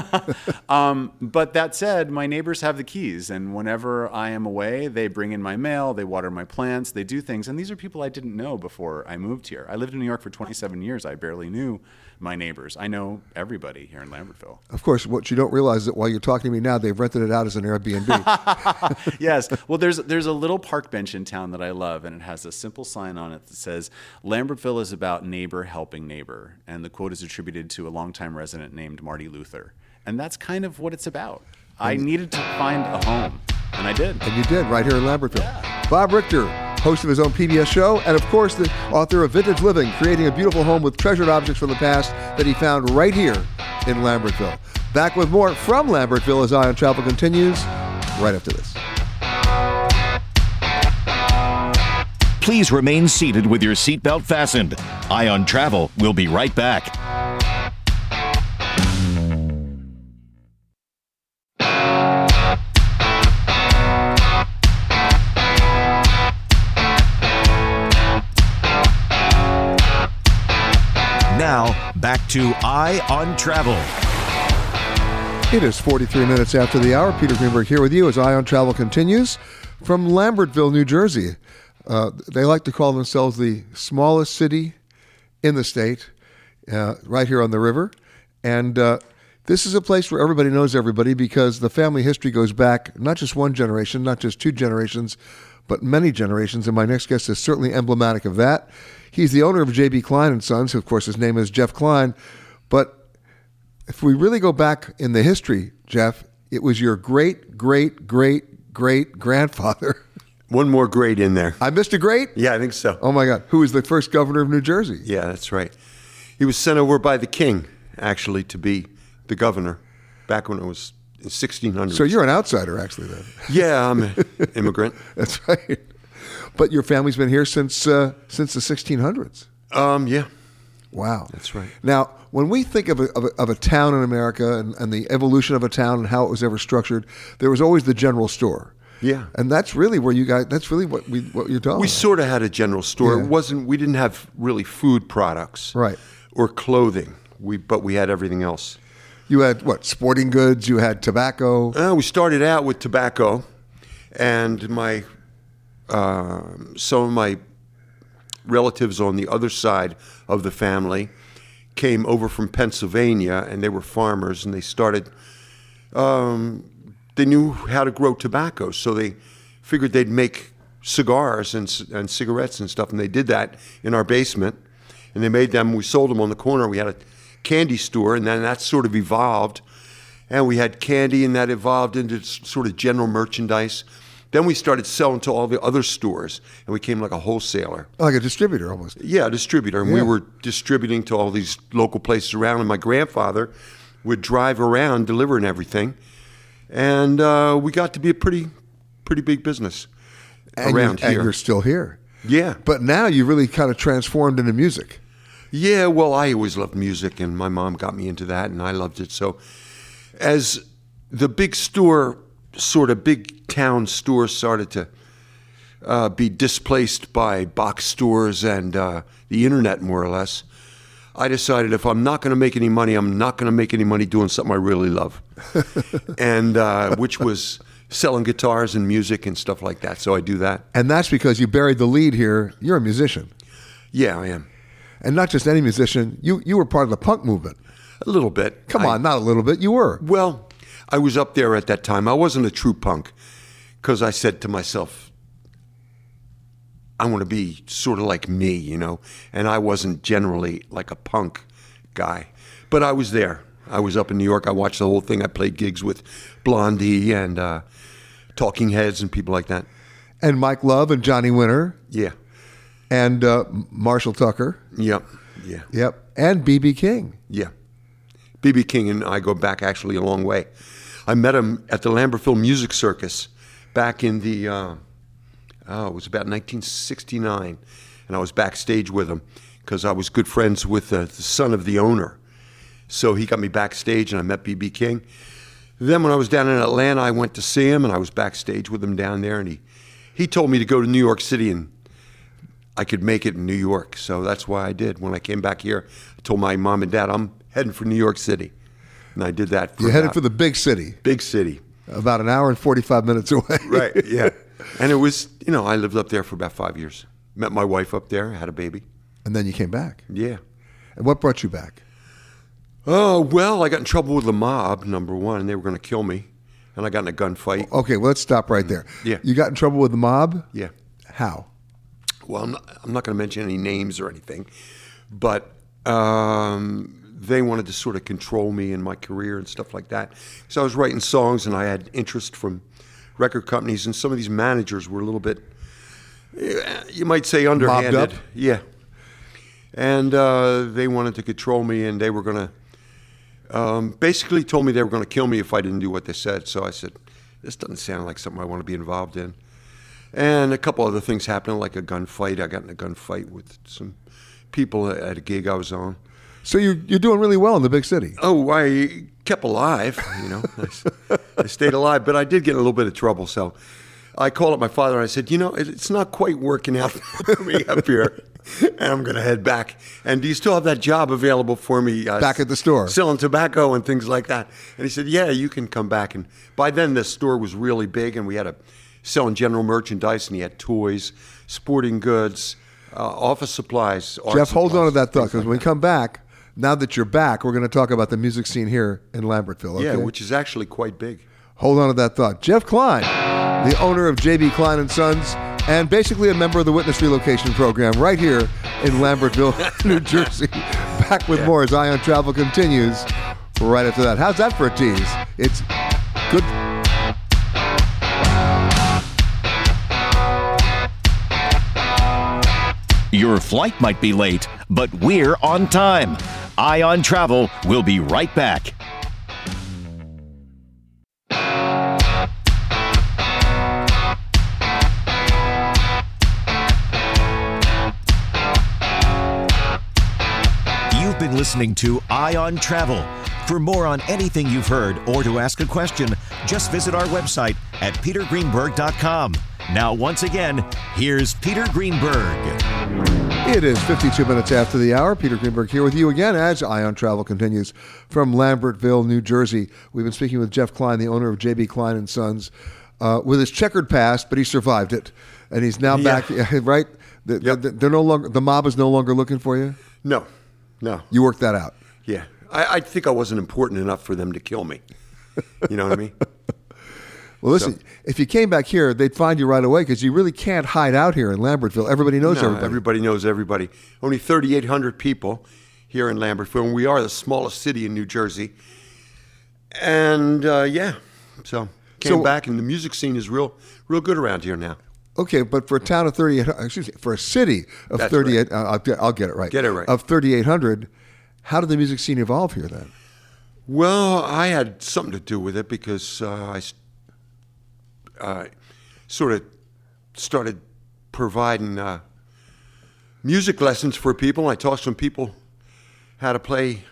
S7: um, but that said, my neighbors have the keys, and whenever I am away, they bring in my mail, they water my plants, they do things. And these are people I didn't know before I moved here. I lived in New York for 27 years. I barely knew my neighbors. I know everybody here in Lambertville.
S3: Of course, what you don't realize is that while you're talking to me now, they've rented it out as an Airbnb.
S7: yes. Well, there's there's a little park bench in town that I love, and it has a simple sign on it that says Lambertville is about neighbor helping neighbor, and the quote is attributed to a longtime resident named Marty Luther, and that's kind of what it's about. I needed to find a home, and I did.
S3: And you did, right here in Lambertville. Bob Richter, host of his own PBS show, and of course, the author of Vintage Living, creating a beautiful home with treasured objects from the past that he found right here in Lambertville. Back with more from Lambertville as Eye on Travel continues right after this.
S4: Please remain seated with your seatbelt fastened. Eye on Travel will be right back. Back to Eye on Travel.
S3: It is 43 minutes after the hour. Peter Greenberg here with you as Eye on Travel continues from Lambertville, New Jersey. Uh, they like to call themselves the smallest city in the state, uh, right here on the river. And uh, this is a place where everybody knows everybody because the family history goes back not just one generation, not just two generations, but many generations. And my next guest is certainly emblematic of that. He's the owner of J.B. Klein and Sons. Of course, his name is Jeff Klein. But if we really go back in the history, Jeff, it was your great, great, great, great grandfather.
S8: One more great in there.
S3: I missed a great?
S8: Yeah, I think so.
S3: Oh my God. Who was the first governor of New Jersey?
S8: Yeah, that's right. He was sent over by the king, actually, to be the governor back when it was in 1600.
S3: So you're an outsider, actually, then.
S8: Yeah, I'm an immigrant.
S3: That's right. But your family's been here since uh, since the 1600s.
S8: Um, yeah.
S3: Wow.
S8: That's right.
S3: Now, when we think of a, of a, of a town in America and, and the evolution of a town and how it was ever structured, there was always the general store.
S8: Yeah.
S3: And that's really where you guys, that's really what, we, what you're talking
S8: We
S3: about.
S8: sort of had a general store.
S3: Yeah.
S8: It wasn't. We didn't have really food products,
S3: Right.
S8: or clothing. We but we had everything else.
S3: You had what? Sporting goods, you had tobacco.
S8: Uh, we started out with tobacco, and my uh, some of my relatives on the other side of the family came over from Pennsylvania, and they were farmers, and they started. Um, they knew how to grow tobacco, so they figured they'd make cigars and, and cigarettes and stuff, and they did that in our basement. And they made them. We sold them on the corner. We had a candy store, and then that sort of evolved and we had candy, and that evolved into sort of general merchandise. Then we started selling to all the other stores, and we became like a wholesaler.
S3: Like a distributor almost.
S8: Yeah, a distributor. And we were distributing to all these local places around, and my grandfather would drive around delivering everything. And uh, we got to be a pretty, pretty big business
S3: And,
S8: around
S3: you, and
S8: here.
S3: you're still here.
S8: Yeah.
S3: But now you really kind of transformed into music.
S8: Yeah, well, I always loved music, and my mom got me into that, and I loved it. So, as the big store, sort of big town stores, started to uh, be displaced by box stores and uh, the internet, more or less, I decided if I'm not going to make any money, I'm not going to make any money doing something I really love, and uh, which was selling guitars and music and stuff like that. So I do that.
S3: And that's because you buried the lead here. You're a musician.
S8: Yeah, I am.
S3: And not just any musician. You you were part of the punk movement.
S8: A little bit.
S3: Come
S8: I-
S3: on, not a little bit. You were.
S8: Well, I was up there at that time. I wasn't a true punk because I said to myself, I want to be sort of like me, you know. And I wasn't generally like a punk guy, but I was there. I was up in New York. I watched the whole thing. I played gigs with Blondie and uh, Talking Heads and people like that.
S3: And Mike Love and Johnny Winter.
S8: Yeah.
S3: And uh, Marshall Tucker.
S8: Yep. Yeah.
S3: Yep. And BB King.
S8: Yeah. BB King and I go back actually a long way. I met him at the Lambertville Music Circus back in the, uh, oh, it was about 1969. And I was backstage with him because I was good friends with uh, the son of the owner. So he got me backstage and I met BB King. Then when I was down in Atlanta, I went to see him and I was backstage with him down there. And he, he told me to go to New York City and I could make it in New York. So that's why I did. When I came back here, I told my mom and dad, I'm heading for New York City. And I did that. For
S3: You headed for the big city.
S8: Big city.
S3: About an hour and 45 minutes away.
S8: Right, yeah. and it was, you know, I lived up there for about five years. Met my wife up there, had a baby.
S3: And then you came back.
S8: Yeah.
S3: And what brought you back?
S8: Oh, well, I got in trouble with the mob, number one, and they were going to kill me. And I got in a gunfight.
S3: Okay, well, let's stop right there.
S8: Yeah.
S3: You got in trouble with the mob?
S8: Yeah.
S3: How?
S8: Well, I'm not, I'm not going to mention any names or anything, but um, they wanted to sort of control me and my career and stuff like that. So I was writing songs, and I had interest from record companies, and some of these managers were a little bit, eh, you might say, underhanded. Yeah. And uh, they wanted to control me, and they were going to um, basically told me they were going to kill me if I didn't do what they said. So I said, this doesn't sound like something I want to be involved in. And a couple other things happened, like a gunfight. I got in a gunfight with some people at a gig I was on.
S3: So you're, you're doing really well in the big city.
S8: Oh, I kept alive, you know. I stayed alive, but I did get in a little bit of trouble. So I called up my father and I said, you know, it- it's not quite working out for me up here. And I'm going to head back. And do you still have that job available for me? Uh,
S3: Back at the store.
S8: Selling tobacco and things like that. And he said, yeah, you can come back. And by then, the store was really big and we had a selling general merchandise and he had toys, sporting goods, uh, office supplies.
S3: Jeff, hold on to that thought because
S8: like
S3: when we come back, now that you're back, we're going to talk about the music scene here in Lambertville. Okay?
S8: Yeah, which is actually quite big.
S3: Hold on to that thought. Jeff Klein, the owner of JB Klein and Sons, and basically a member of the Witness Relocation Program right here in Lambertville, New Jersey. Back with more as Eye on Travel continues right after that. How's that for a tease? It's good.
S4: Your flight might be late, but we're on time. Eye on Travel We'll be right back. You've been listening to Eye on Travel. For more on anything you've heard or to ask a question, just visit our website at petergreenberg.com. Now, once again, here's Peter Greenberg.
S3: It is 52 minutes after the hour. Peter Greenberg here with you again as Eye on Travel continues from Lambertville, New Jersey. We've been speaking with Jeff Klein, the owner of JB Klein and Sons, uh, with his checkered past, but he survived it, and he's now
S8: Yeah.
S3: back. Right? The, the- they're no longer the mob is no longer looking for you.
S8: No, no.
S3: You worked that out.
S8: Yeah, I, I think I wasn't important enough for them to kill me. You know what I mean?
S3: Well, listen, if you came back here, they'd find you right away because you really can't hide out here in Lambertville. Everybody knows
S8: No,
S3: everybody.
S8: knows everybody. Only 3,800 people here in Lambertville, and we are the smallest city in New Jersey. And uh, yeah, so came
S3: So-
S8: back, and the music scene is real, real good around here now.
S3: Okay, but for a town of 38, excuse me, for a city of
S8: That's
S3: 38, uh, I'll, get- I'll get it right.
S8: Get it right.
S3: Of 3,800, how did the music scene evolve here then?
S8: Well, I had something to do with it because uh, I uh, sort of started providing uh, music lessons for people. I taught some people how to play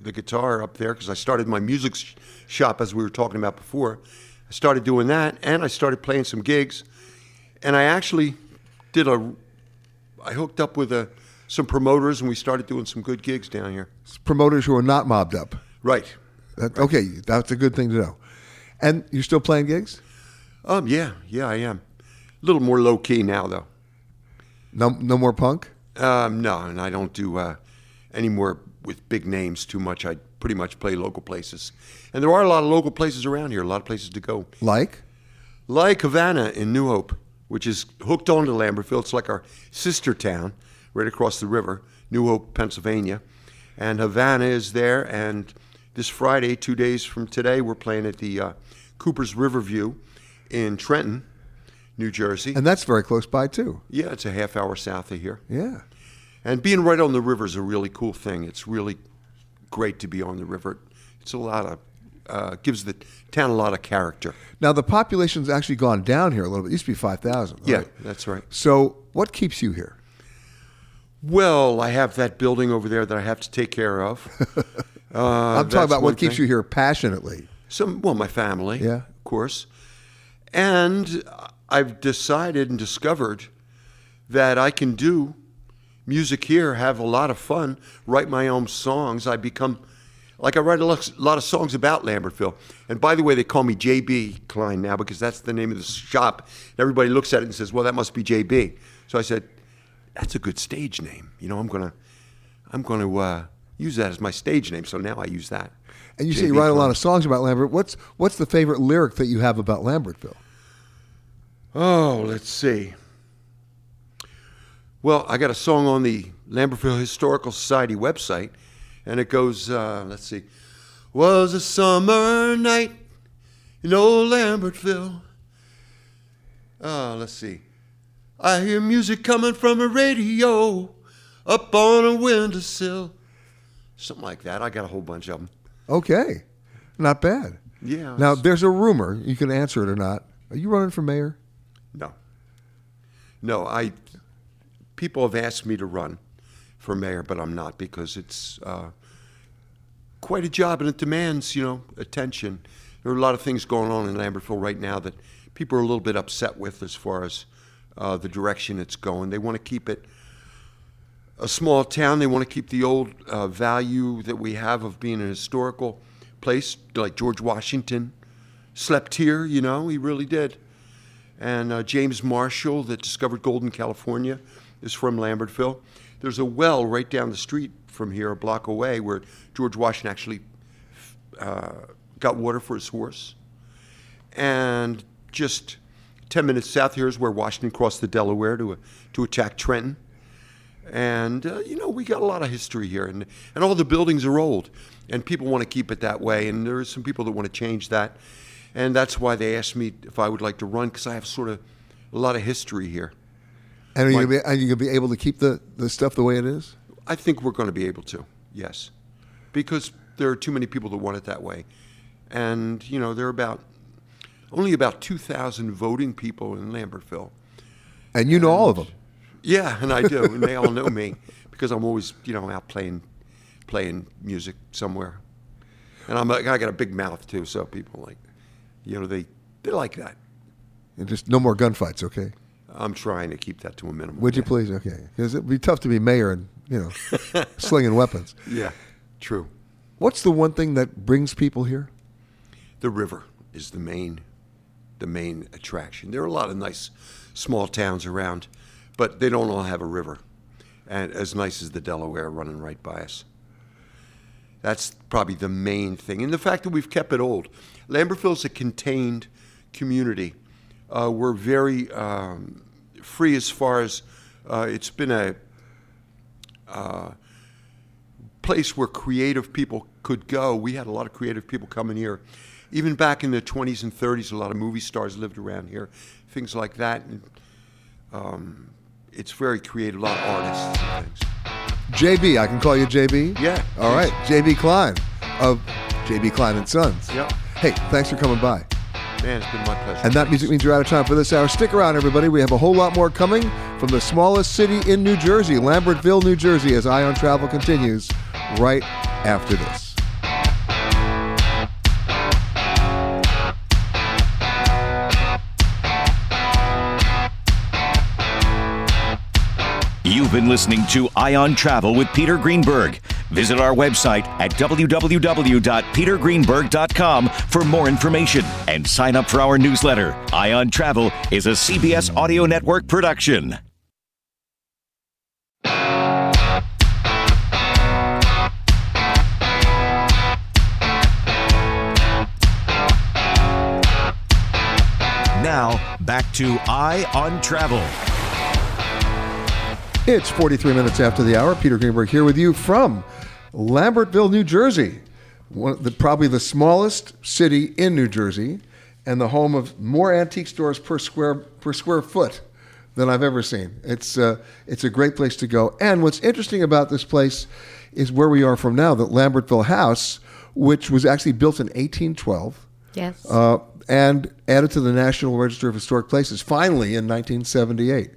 S8: the guitar up there because I started my music sh- shop as we were talking about before. I started doing that, and I started playing some gigs, and I actually did a. I hooked up with a, some promoters, and we started doing some good gigs down here.
S3: Promoters who are not mobbed up.
S8: Right.
S3: That, okay, that's a good thing to know. And you're still playing gigs?
S8: Um, yeah, yeah, I am. A little more low key now, though.
S3: No, no more punk.
S8: Um, no, and I don't do uh, any more with big names too much. I pretty much play local places, and there are a lot of local places around here. A lot of places to go,
S3: Like?
S8: like Havana in New Hope. which is hooked onto Lambertville. It's like our sister town right across the river, New Hope, Pennsylvania. And Havana is there. And this Friday, two days from today, we're playing at the uh, Cooper's Riverview in Trenton, New Jersey.
S3: And that's very close by, too.
S8: Yeah, it's a half hour south of here.
S3: Yeah.
S8: And being right on the river is a really cool thing. It's really great to be on the river. It's a lot of uh, gives the town a lot of character.
S3: Now the population's actually gone down here a little bit. It used to be five thousand.
S8: Yeah, that's right.
S3: So what keeps you here?
S8: Well, I have that building over there that I have to take care of. Uh,
S3: I'm talking about what keeps you here passionately.
S8: Some, well, my family,
S3: Yeah.
S8: of course, and I've decided and discovered that I can do music here, have a lot of fun, write my own songs. I become like I write a lot of songs about Lambertville. And by the way, they call me JB Klein now because that's the name of the shop. Everybody looks at it and says, "Well, that must be JB." So I said, "That's a good stage name. You know, I'm gonna, I'm gonna uh, use that as my stage name." So now I use that.
S3: And you say
S8: JB
S3: you write a lot of songs about Lambert. What's what's the favorite lyric that you have about Lambertville?
S8: Oh, let's see. Well, I got a song on the Lambertville Historical Society website, and it goes, uh, let's see. Was a summer night in old Lambertville. Uh, let's see. I hear music coming from a radio up on a windowsill. Something like that. I got a whole bunch of them.
S3: Okay, not bad.
S8: Yeah.
S3: Now there's a rumor. You can answer it or not. Are you running for mayor?
S8: No. No, I. People have asked me to run for mayor, but I'm not because it's uh, quite a job and it demands, you know, attention. There are a lot of things going on in Lambertville right now that people are a little bit upset with as far as uh, the direction it's going. They want to keep it a small town. They want to keep the old uh, value that we have of being a historical place, like George Washington slept here. You know, he really did. And uh, James Marshall, that discovered gold in California, is from Lambertville. There's a well right down the street from here, a block away, where George Washington actually uh, got water for his horse. And just 10 minutes south here is where Washington crossed the Delaware to, to attack Trenton. And, uh, you know, we got a lot of history here, and, and all the buildings are old, and people want to keep it that way. And there are some people that want to change that. And that's why they asked me if I would like to run, because I have sort of a lot of history here.
S3: And are you
S8: My-
S3: gonna be, are you gonna be able to keep the, the stuff the way it is?
S8: I think we're going to be able to, yes, because there are too many people that want it that way, and you know there are about only about two thousand voting people in Lambertville.
S3: And you know all of them.
S8: Yeah, and I do, and they all know me because I'm always you know out playing playing music somewhere, and I'm I got a big mouth too, so people like you know they they're like that.
S3: And just no more gunfights, okay?
S8: I'm trying to keep that to a minimum.
S3: Would you please? Okay, because it'd be tough to be mayor and you know slinging weapons.
S8: Yeah, true.
S3: What's the one thing that brings people here?
S8: the river is the main the main attraction. There are a lot of nice small towns around, but they don't all have a river. And as nice as the Delaware running right by us. That's probably the main thing. And the fact that we've kept it old. Lambertville's a contained community. Uh, we're very um, free as far as uh, it's been a uh, place where creative people could go. We had a lot of creative people coming here. Even back in the 20s and 30s, a lot of movie stars lived around here, things like that. And, um, it's very creative, a lot of artists and things.
S3: JB, I can call you JB.
S8: Yeah.
S3: All right, JB Klein of JB Klein and Sons.
S8: Yep.
S3: Hey, thanks for coming by.
S8: Man, it's been my pleasure.
S3: And that music means you're out of time for this hour. Stick around, everybody. We have a whole lot more coming from the smallest city in New Jersey, Lambertville, New Jersey, as Eye on Travel continues right after this.
S4: You've been listening to Eye on Travel with Peter Greenberg. Visit our website at www.petergreenberg.com for more information and sign up for our newsletter. Eye on Travel is a CBS Audio Network production. Now, Back to Eye on Travel.
S3: It's 43 minutes after the hour. Peter Greenberg here with you from Lambertville, New Jersey. One of the, probably the smallest city in New Jersey and the home of more antique stores per square per square foot than I've ever seen. It's uh, it's a great place to go. And what's interesting about this place is where we are from now, the Lambertville House, which was actually built in 1812
S5: Yes.
S3: uh, and added to the National Register of Historic Places finally in 1978.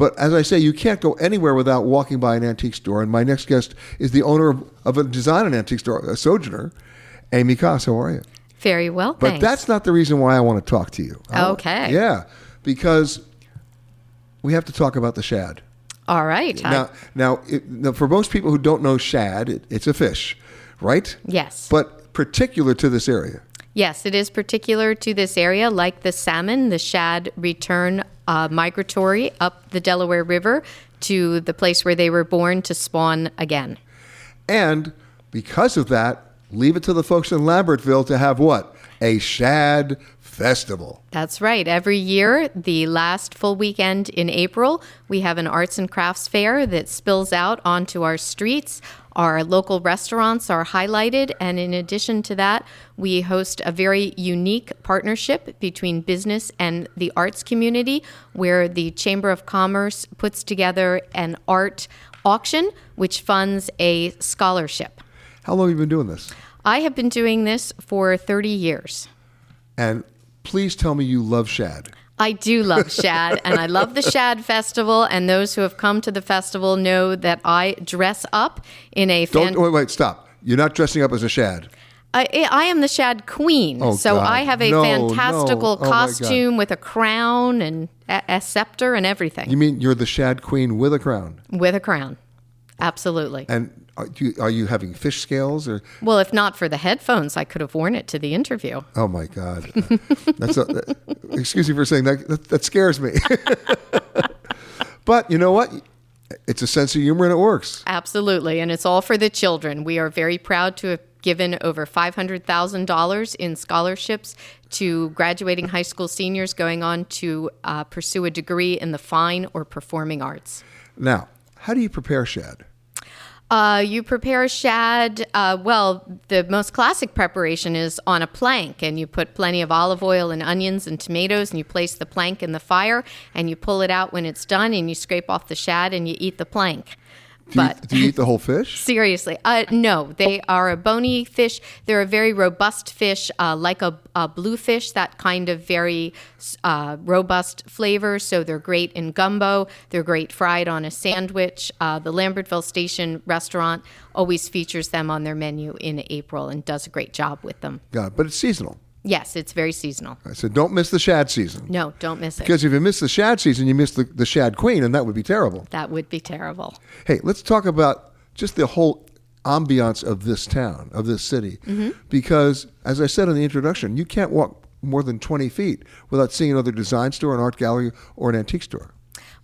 S3: But as I say, you can't go anywhere without walking by an antique store. And my next guest is the owner of, of a design and antique store, a Sojourner, Amy Koss. How are you?
S9: Very well,
S3: But
S9: thanks.
S3: that's not the reason why I want to talk to you. I-
S9: Okay.
S3: Yeah, because we have to talk about the shad.
S9: All right. I-
S3: Now, now, it, now, for most people who don't know shad, it, it's a fish, right?
S9: Yes.
S3: But particular to this area.
S9: Yes, it is particular to this area. Like the salmon, the shad return uh, migratory up the Delaware River to the place where they were born to spawn again.
S3: And because of that, leave it to the folks in Lambertville to have what? A shad festival.
S9: That's right. Every year, the last full weekend in April, we have an arts and crafts fair that spills out onto our streets. Our local restaurants are highlighted, and in addition to that, we host a very unique partnership between business and the arts community where the Chamber of Commerce puts together an art auction which funds a scholarship.
S3: How long have you been doing this?
S9: I have been doing this for 30 years.
S3: And please tell me you love shad.
S9: I do love shad, and I love the Shad Festival. And those who have come to the festival know that I dress up in a fan-
S3: Don't wait, wait, stop. You're not dressing up as a shad.
S9: I, eh, I am the Shad Queen.
S3: Oh,
S9: so
S3: God.
S9: I have a
S3: No,
S9: fantastical
S3: no. Oh,
S9: costume with a crown and a, a scepter and everything.
S3: You mean you're the shad queen with a crown?
S9: with a crown. Absolutely.
S3: And are you, are you having fish scales or?
S9: Well, if not for the headphones, I could have worn it to the interview.
S3: Oh my God! That's a, that- excuse me for saying that. That, that scares me. but you know what? It's a sense of humor and it works.
S9: Absolutely. And it's all for the children. We are very proud to have given over $500,000 in scholarships to graduating high school seniors going on to uh, pursue a degree in the fine or performing arts.
S3: Now, how do you prepare shad?
S9: Uh, you prepare shad. Uh, well, the most classic preparation is on a plank, and you put plenty of olive oil and onions and tomatoes, and you place the plank in the fire, and you pull it out when it's done, and you scrape off the shad, and you eat the plank.
S3: Do you, do you eat the whole fish?
S9: seriously, uh, no, they are a bony fish. They're a very robust fish, uh, like a, a bluefish. That kind of very uh, robust flavor. So they're great in gumbo. They're great fried on a sandwich. Uh, the Lambertville Station restaurant always features them on their menu in April and does a great job with them.
S3: Got it. But it's seasonal.
S9: Yes, it's very seasonal.
S3: I said, don't miss the shad season.
S9: No, don't miss it.
S3: Because if you miss the shad season, you miss the, the shad queen, and that would be terrible.
S9: that would be terrible.
S3: Hey, let's talk about just the whole ambiance of this town, of this city.
S9: Mhm.
S3: Because, as I said in the introduction, you can't walk more than 20 feet without seeing another design store, an art gallery, or an antique store.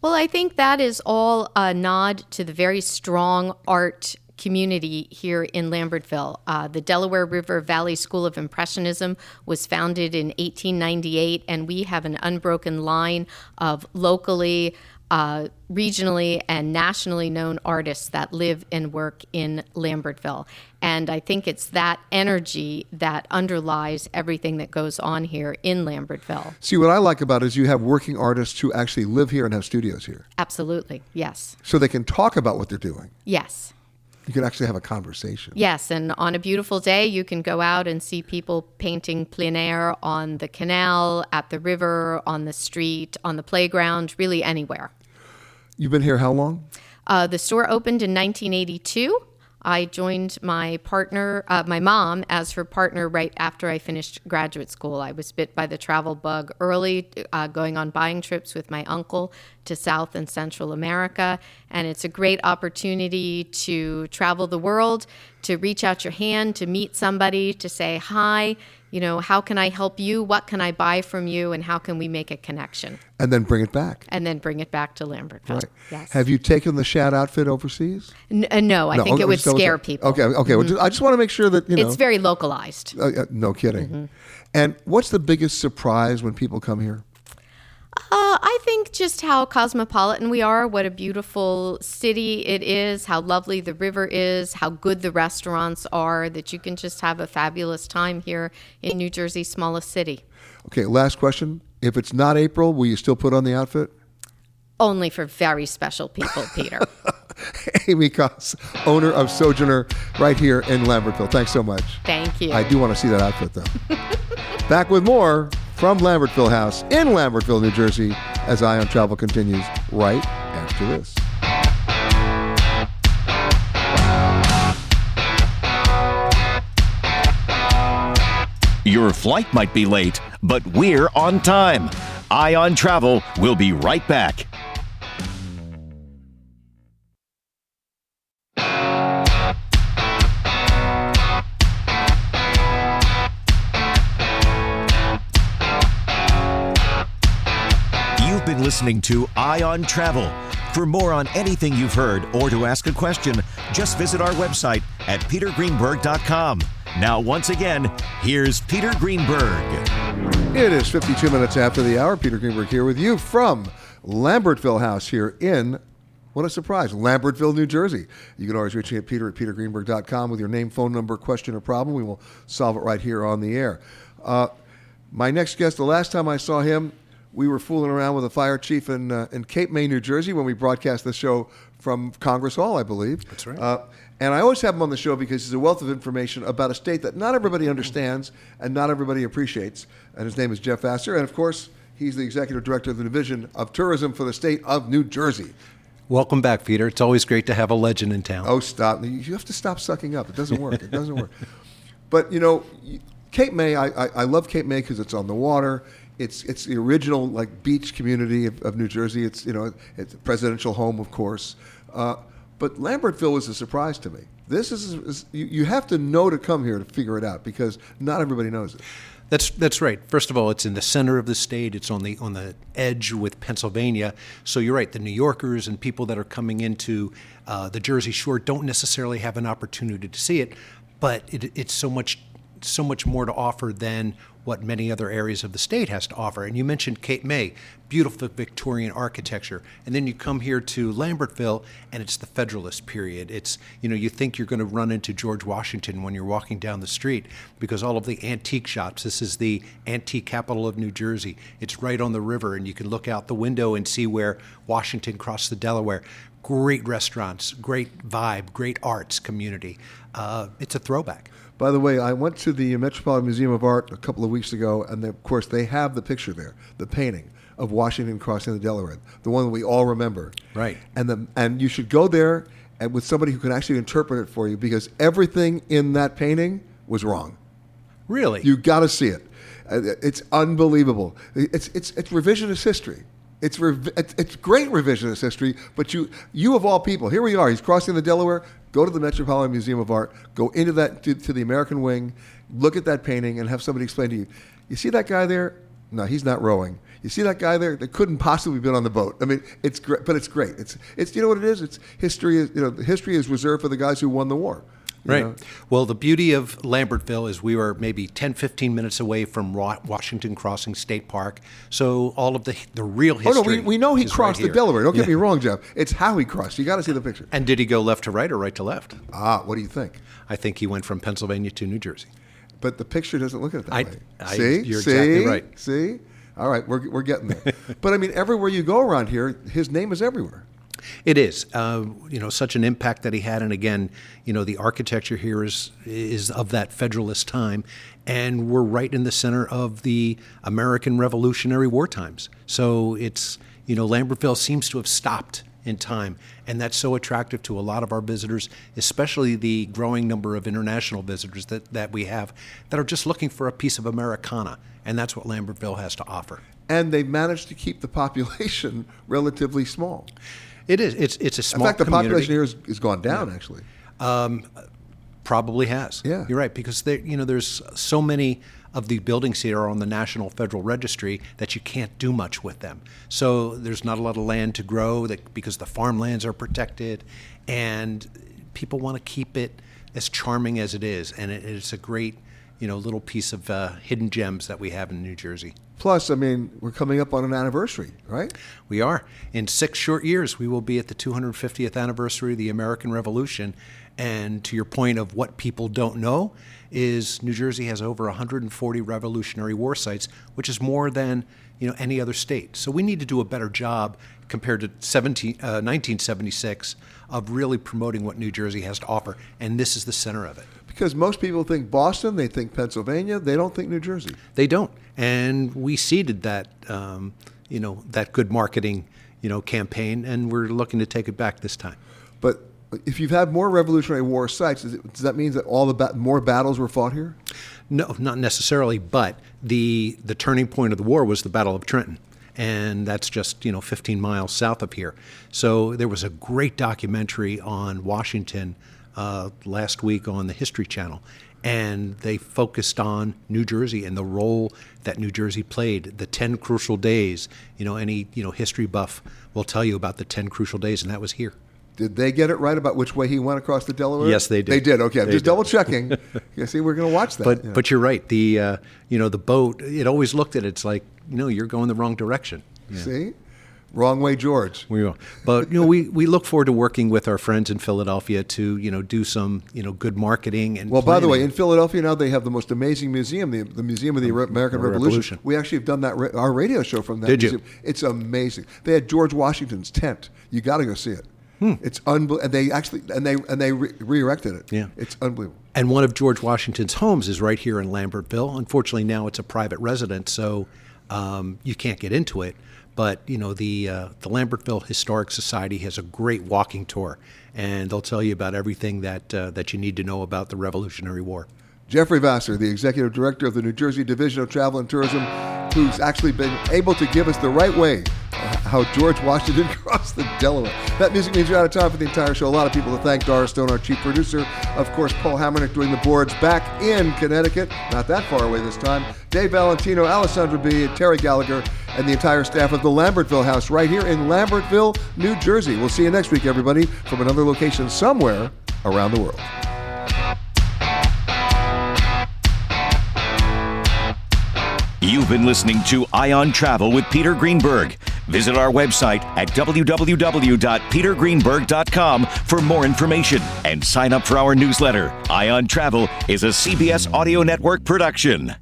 S9: Well, I think that is all a nod to the very strong art community here in Lambertville. Uh, the Delaware River Valley School of Impressionism was founded in 1898, and we have an unbroken line of locally, uh, regionally, and nationally known artists that live and work in Lambertville. And I think it's that energy that underlies everything that goes on here in Lambertville.
S3: See, what I like about it is you have working artists who actually live here and have studios here.
S9: Absolutely. Yes.
S3: So they can talk about what they're doing.
S9: Yes.
S3: You can actually have a conversation.
S9: Yes, and on a beautiful day, you can go out and see people painting plein air on the canal, at the river, on the street, on the playground, really anywhere.
S3: You've been here how long?
S9: Uh, the store opened in 1982. I joined my partner, uh, my mom, as her partner right after I finished graduate school. I was bit by the travel bug early, uh, going on buying trips with my uncle to South and Central America. And it's a great opportunity to travel the world, to reach out your hand, to meet somebody, to say, Hi, you know, how can I help you? What can I buy from you? And how can we make a connection?
S3: And then bring it back.
S9: And then bring it back to Lambertville.
S3: Right.
S9: Yes.
S3: Have you taken the shad outfit overseas?
S9: N- uh, no, I think
S3: okay,
S9: it would
S3: so-
S9: scare people.
S3: Okay, okay. well,
S9: Mhm.
S3: just- I just want to make sure that, you know.
S9: It's very localized.
S3: Uh, uh, no kidding.
S9: Mhm.
S3: And what's the biggest surprise when people come here?
S9: Uh, I think just how cosmopolitan we are, what a beautiful city it is, how lovely the river is, how good the restaurants are, that you can just have a fabulous time here in New Jersey's smallest city.
S3: Okay, last question. If it's not April, will you still put on the outfit?
S9: Only for very special people, Peter.
S3: Amy Koss, owner of Sojourner, right here in Lambertville. Thanks so much.
S9: Thank you.
S3: I do want to see that outfit, though. Back with more from Lambertville House in Lambertville, New Jersey, as Eye on Travel continues right after this.
S4: Your flight might be late, but we're on time. Eye on Travel will be right back. Been listening to Eye on Travel. For more on anything you've heard or to ask a question, just visit our website at petergreenberg.com. Now, once again, here's Peter Greenberg.
S3: It is 52 minutes after the hour. Peter Greenberg here with you from Lambertville House here in, what a surprise, Lambertville, New Jersey. You can always reach me at peter at petergreenberg.com with your name, phone number, question, or problem. We will solve it right here on the air. Uh, my next guest, the last time I saw him, we were fooling around with a fire chief in, uh, in Cape May, New Jersey, when we broadcast the show from Congress Hall, I believe.
S10: That's right.
S3: Uh, and I always have him on the show because he's a wealth of information about a state that not everybody understands and not everybody appreciates. And his name is Jeff Vasser. And of course, he's the executive director of the Division of Tourism for the state of New Jersey.
S10: Welcome back, Peter. It's always great to have a legend in town.
S3: Oh, stop. You have to stop sucking up. It doesn't work. It doesn't work. But, you know, Cape May, I, I, I love Cape May because it's on the water. It's it's the original like beach community of, of New Jersey. It's you know it's a presidential home, of course. Uh, but Lambertville was a surprise to me. This is, is you, you have to know to come here to figure it out because not everybody knows it.
S10: That's that's right. First of all, it's in the center of the state. It's on the on the edge with Pennsylvania. So you're right. The New Yorkers and people that are coming into uh, the Jersey Shore don't necessarily have an opportunity to see it, but it, it's so much so much more to offer than what many other areas of the state has to offer. And you mentioned Cape May, beautiful Victorian architecture. And then you come here to Lambertville and it's the Federalist period. It's, you know, you think you're going to run into George Washington when you're walking down the street because all of the antique shops, this is the antique capital of New Jersey. It's right on the river and you can look out the window and see where Washington crossed the Delaware. Great restaurants, great vibe, great arts community. Uh, it's a throwback.
S3: By the way, I went to the Metropolitan Museum of Art a couple of weeks ago, and they, of course they have the picture there, the painting of Washington crossing the Delaware, the one that we all remember.
S10: Right.
S3: And the and you should go there and with somebody who can actually interpret it for you because everything in that painting was wrong.
S10: Really?
S3: You got to see it. Uh, It's unbelievable. It's it's it's revisionist history. It's, it's it's great revisionist history, but you you of all people, here we are. He's crossing the Delaware. Go to the Metropolitan Museum of Art. Go into that to, to the American Wing. Look at that painting and have somebody explain to you. You see that guy there? No, he's not rowing. You see that guy there? That couldn't possibly have been on the boat. I mean, it's great, but it's great. It's it's you know what it is. It's history. Is you know history is reserved for the guys who won the war.
S10: Right.
S3: know?
S10: Well, the beauty of Lambertville is we were maybe 10, 15 minutes away from Washington Crossing State Park. So all of the the real history.
S3: Oh no, we, we know he
S10: is right
S3: crossed the. Delaware. Don't get
S10: Yeah.
S3: me wrong, Jeff. It's how he crossed. You got to see the picture.
S10: And did he go left to right or right to left?
S3: Ah, what do you think?
S10: I think he went from Pennsylvania to New Jersey.
S3: But the picture doesn't look at it that
S10: I-
S3: way.
S10: I-
S3: see,
S10: you're
S3: see,
S10: exactly right.
S3: See, all right, we're we're getting there. but I mean, everywhere you go around here, his name is everywhere.
S10: It is, uh, you know, such an impact that he had, and again, you know, the architecture here is is of that Federalist time, and we're right in the center of the American Revolutionary War times. So it's, you know, Lambertville seems to have stopped in time, and that's so attractive to a lot of our visitors, especially the growing number of international visitors that that we have that are just looking for a piece of Americana, and that's what Lambertville has to offer.
S3: And they've managed to keep the population relatively small.
S10: It is. It's it's a small.
S3: In fact, the
S10: community.
S3: population here has, has gone down actually.
S10: Um, probably has.
S3: Yeah.
S10: you're right because there, you know, there's so many of the buildings here are on the National Federal Registry that you can't do much with them. So there's not a lot of land to grow that because the farmlands are protected, and people want to keep it as charming as it is, and it, it's a great you know little piece of uh, hidden gems that we have in New Jersey.
S3: Plus, I mean, we're coming up on an anniversary, right?
S10: We are. In six short years, we will be at the 250th anniversary of the American Revolution. And to your point of what people don't know, is New Jersey has over 140 Revolutionary War sites, which is more than you know any other state. So we need to do a better job compared to 17, uh, 1976 of really promoting what New Jersey has to offer, and this is the center of it.
S3: Because most people think Boston, they think Pennsylvania, they don't think New Jersey.
S10: They don't, and we seeded that, um, you know, that good marketing, you know, campaign, and we're looking to take it back this time.
S3: But if you've had more Revolutionary War sites, does, it, does that mean that all the ba- more battles were fought here?
S10: No, not necessarily. But the the turning point of the war was the Battle of Trenton, and that's just you know 15 miles south of here. So there was a great documentary on Washington uh, last week on the History Channel, and they focused on New Jersey and the role that New Jersey played. The 10 crucial days. You know, any you know history buff will tell you about the 10 crucial days, and that was here.
S3: Did they get it right about which way he went across the Delaware?
S10: Yes, they did.
S3: They did. Okay, I'm
S10: They
S3: just
S10: did.
S3: double checking. you see, we're going to watch that.
S10: But
S3: yeah.
S10: but you're right. The uh, you know the boat. It always looked at it, it's like you know you're going the wrong direction. Yeah.
S3: see, wrong way, George.
S10: We will. But you know we, we look forward to working with our friends in Philadelphia to you know do some you know good marketing and.
S3: Well, by the way, in Philadelphia now they have the most amazing museum, the, the Museum of the American Revolution.
S10: Revolution.
S3: We actually have done that ra- our radio show from that
S10: Did you?
S3: museum. It's amazing. They had George Washington's tent. You got to go see it.
S10: Hmm.
S3: It's unbelievable. And they actually and they and they re- re-erected it.
S10: Yeah.
S3: it's unbelievable.
S10: And one of George Washington's homes is right here in Lambertville. Unfortunately, now it's a private residence, so um, you can't get into it. But you know the uh, the Lambertville Historic Society has a great walking tour, and they'll tell you about everything that uh, that you need to know about the Revolutionary War.
S3: Jeffrey Vasser, the executive director of the New Jersey Division of Travel and Tourism, who's actually been able to give us the right way uh, how George Washington crossed the Delaware. That music means you're out of time for the entire show. A lot of people to thank. Doris Stone, our chief producer. Of course, Paul Hammernick doing the boards back in Connecticut, not that far away this time. Dave Valentino, Alessandra B., Terry Gallagher, and the entire staff of the Lambertville House right here in Lambertville, New Jersey. We'll see you next week, everybody, from another location somewhere around the world.
S4: You've been listening to Eye on Travel with Peter Greenberg. Visit our website at www.petergreenberg.com for more information and sign up for our newsletter. Eye on Travel is a CBS Audio Network production.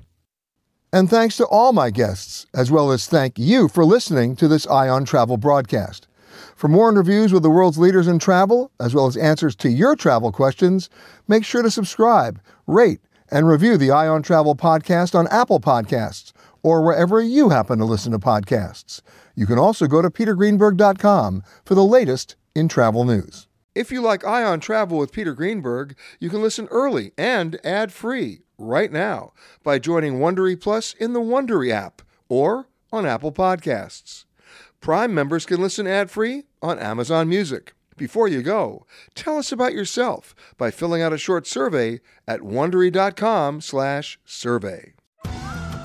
S3: And thanks to all my guests, as well as thank you for listening to this Eye on Travel broadcast. For more interviews with the world's leaders in travel, as well as answers to your travel questions, make sure to subscribe, rate, and review the Eye on Travel podcast on Apple Podcasts or wherever you happen to listen to podcasts. You can also go to petergreenberg.com for the latest in travel news. If you like Eye on Travel with Peter Greenberg, you can listen early and ad-free right now by joining Wondery Plus in the Wondery app or on Apple Podcasts. Prime members can listen ad-free on Amazon Music. Before you go, tell us about yourself by filling out a short survey at wondery.com/survey.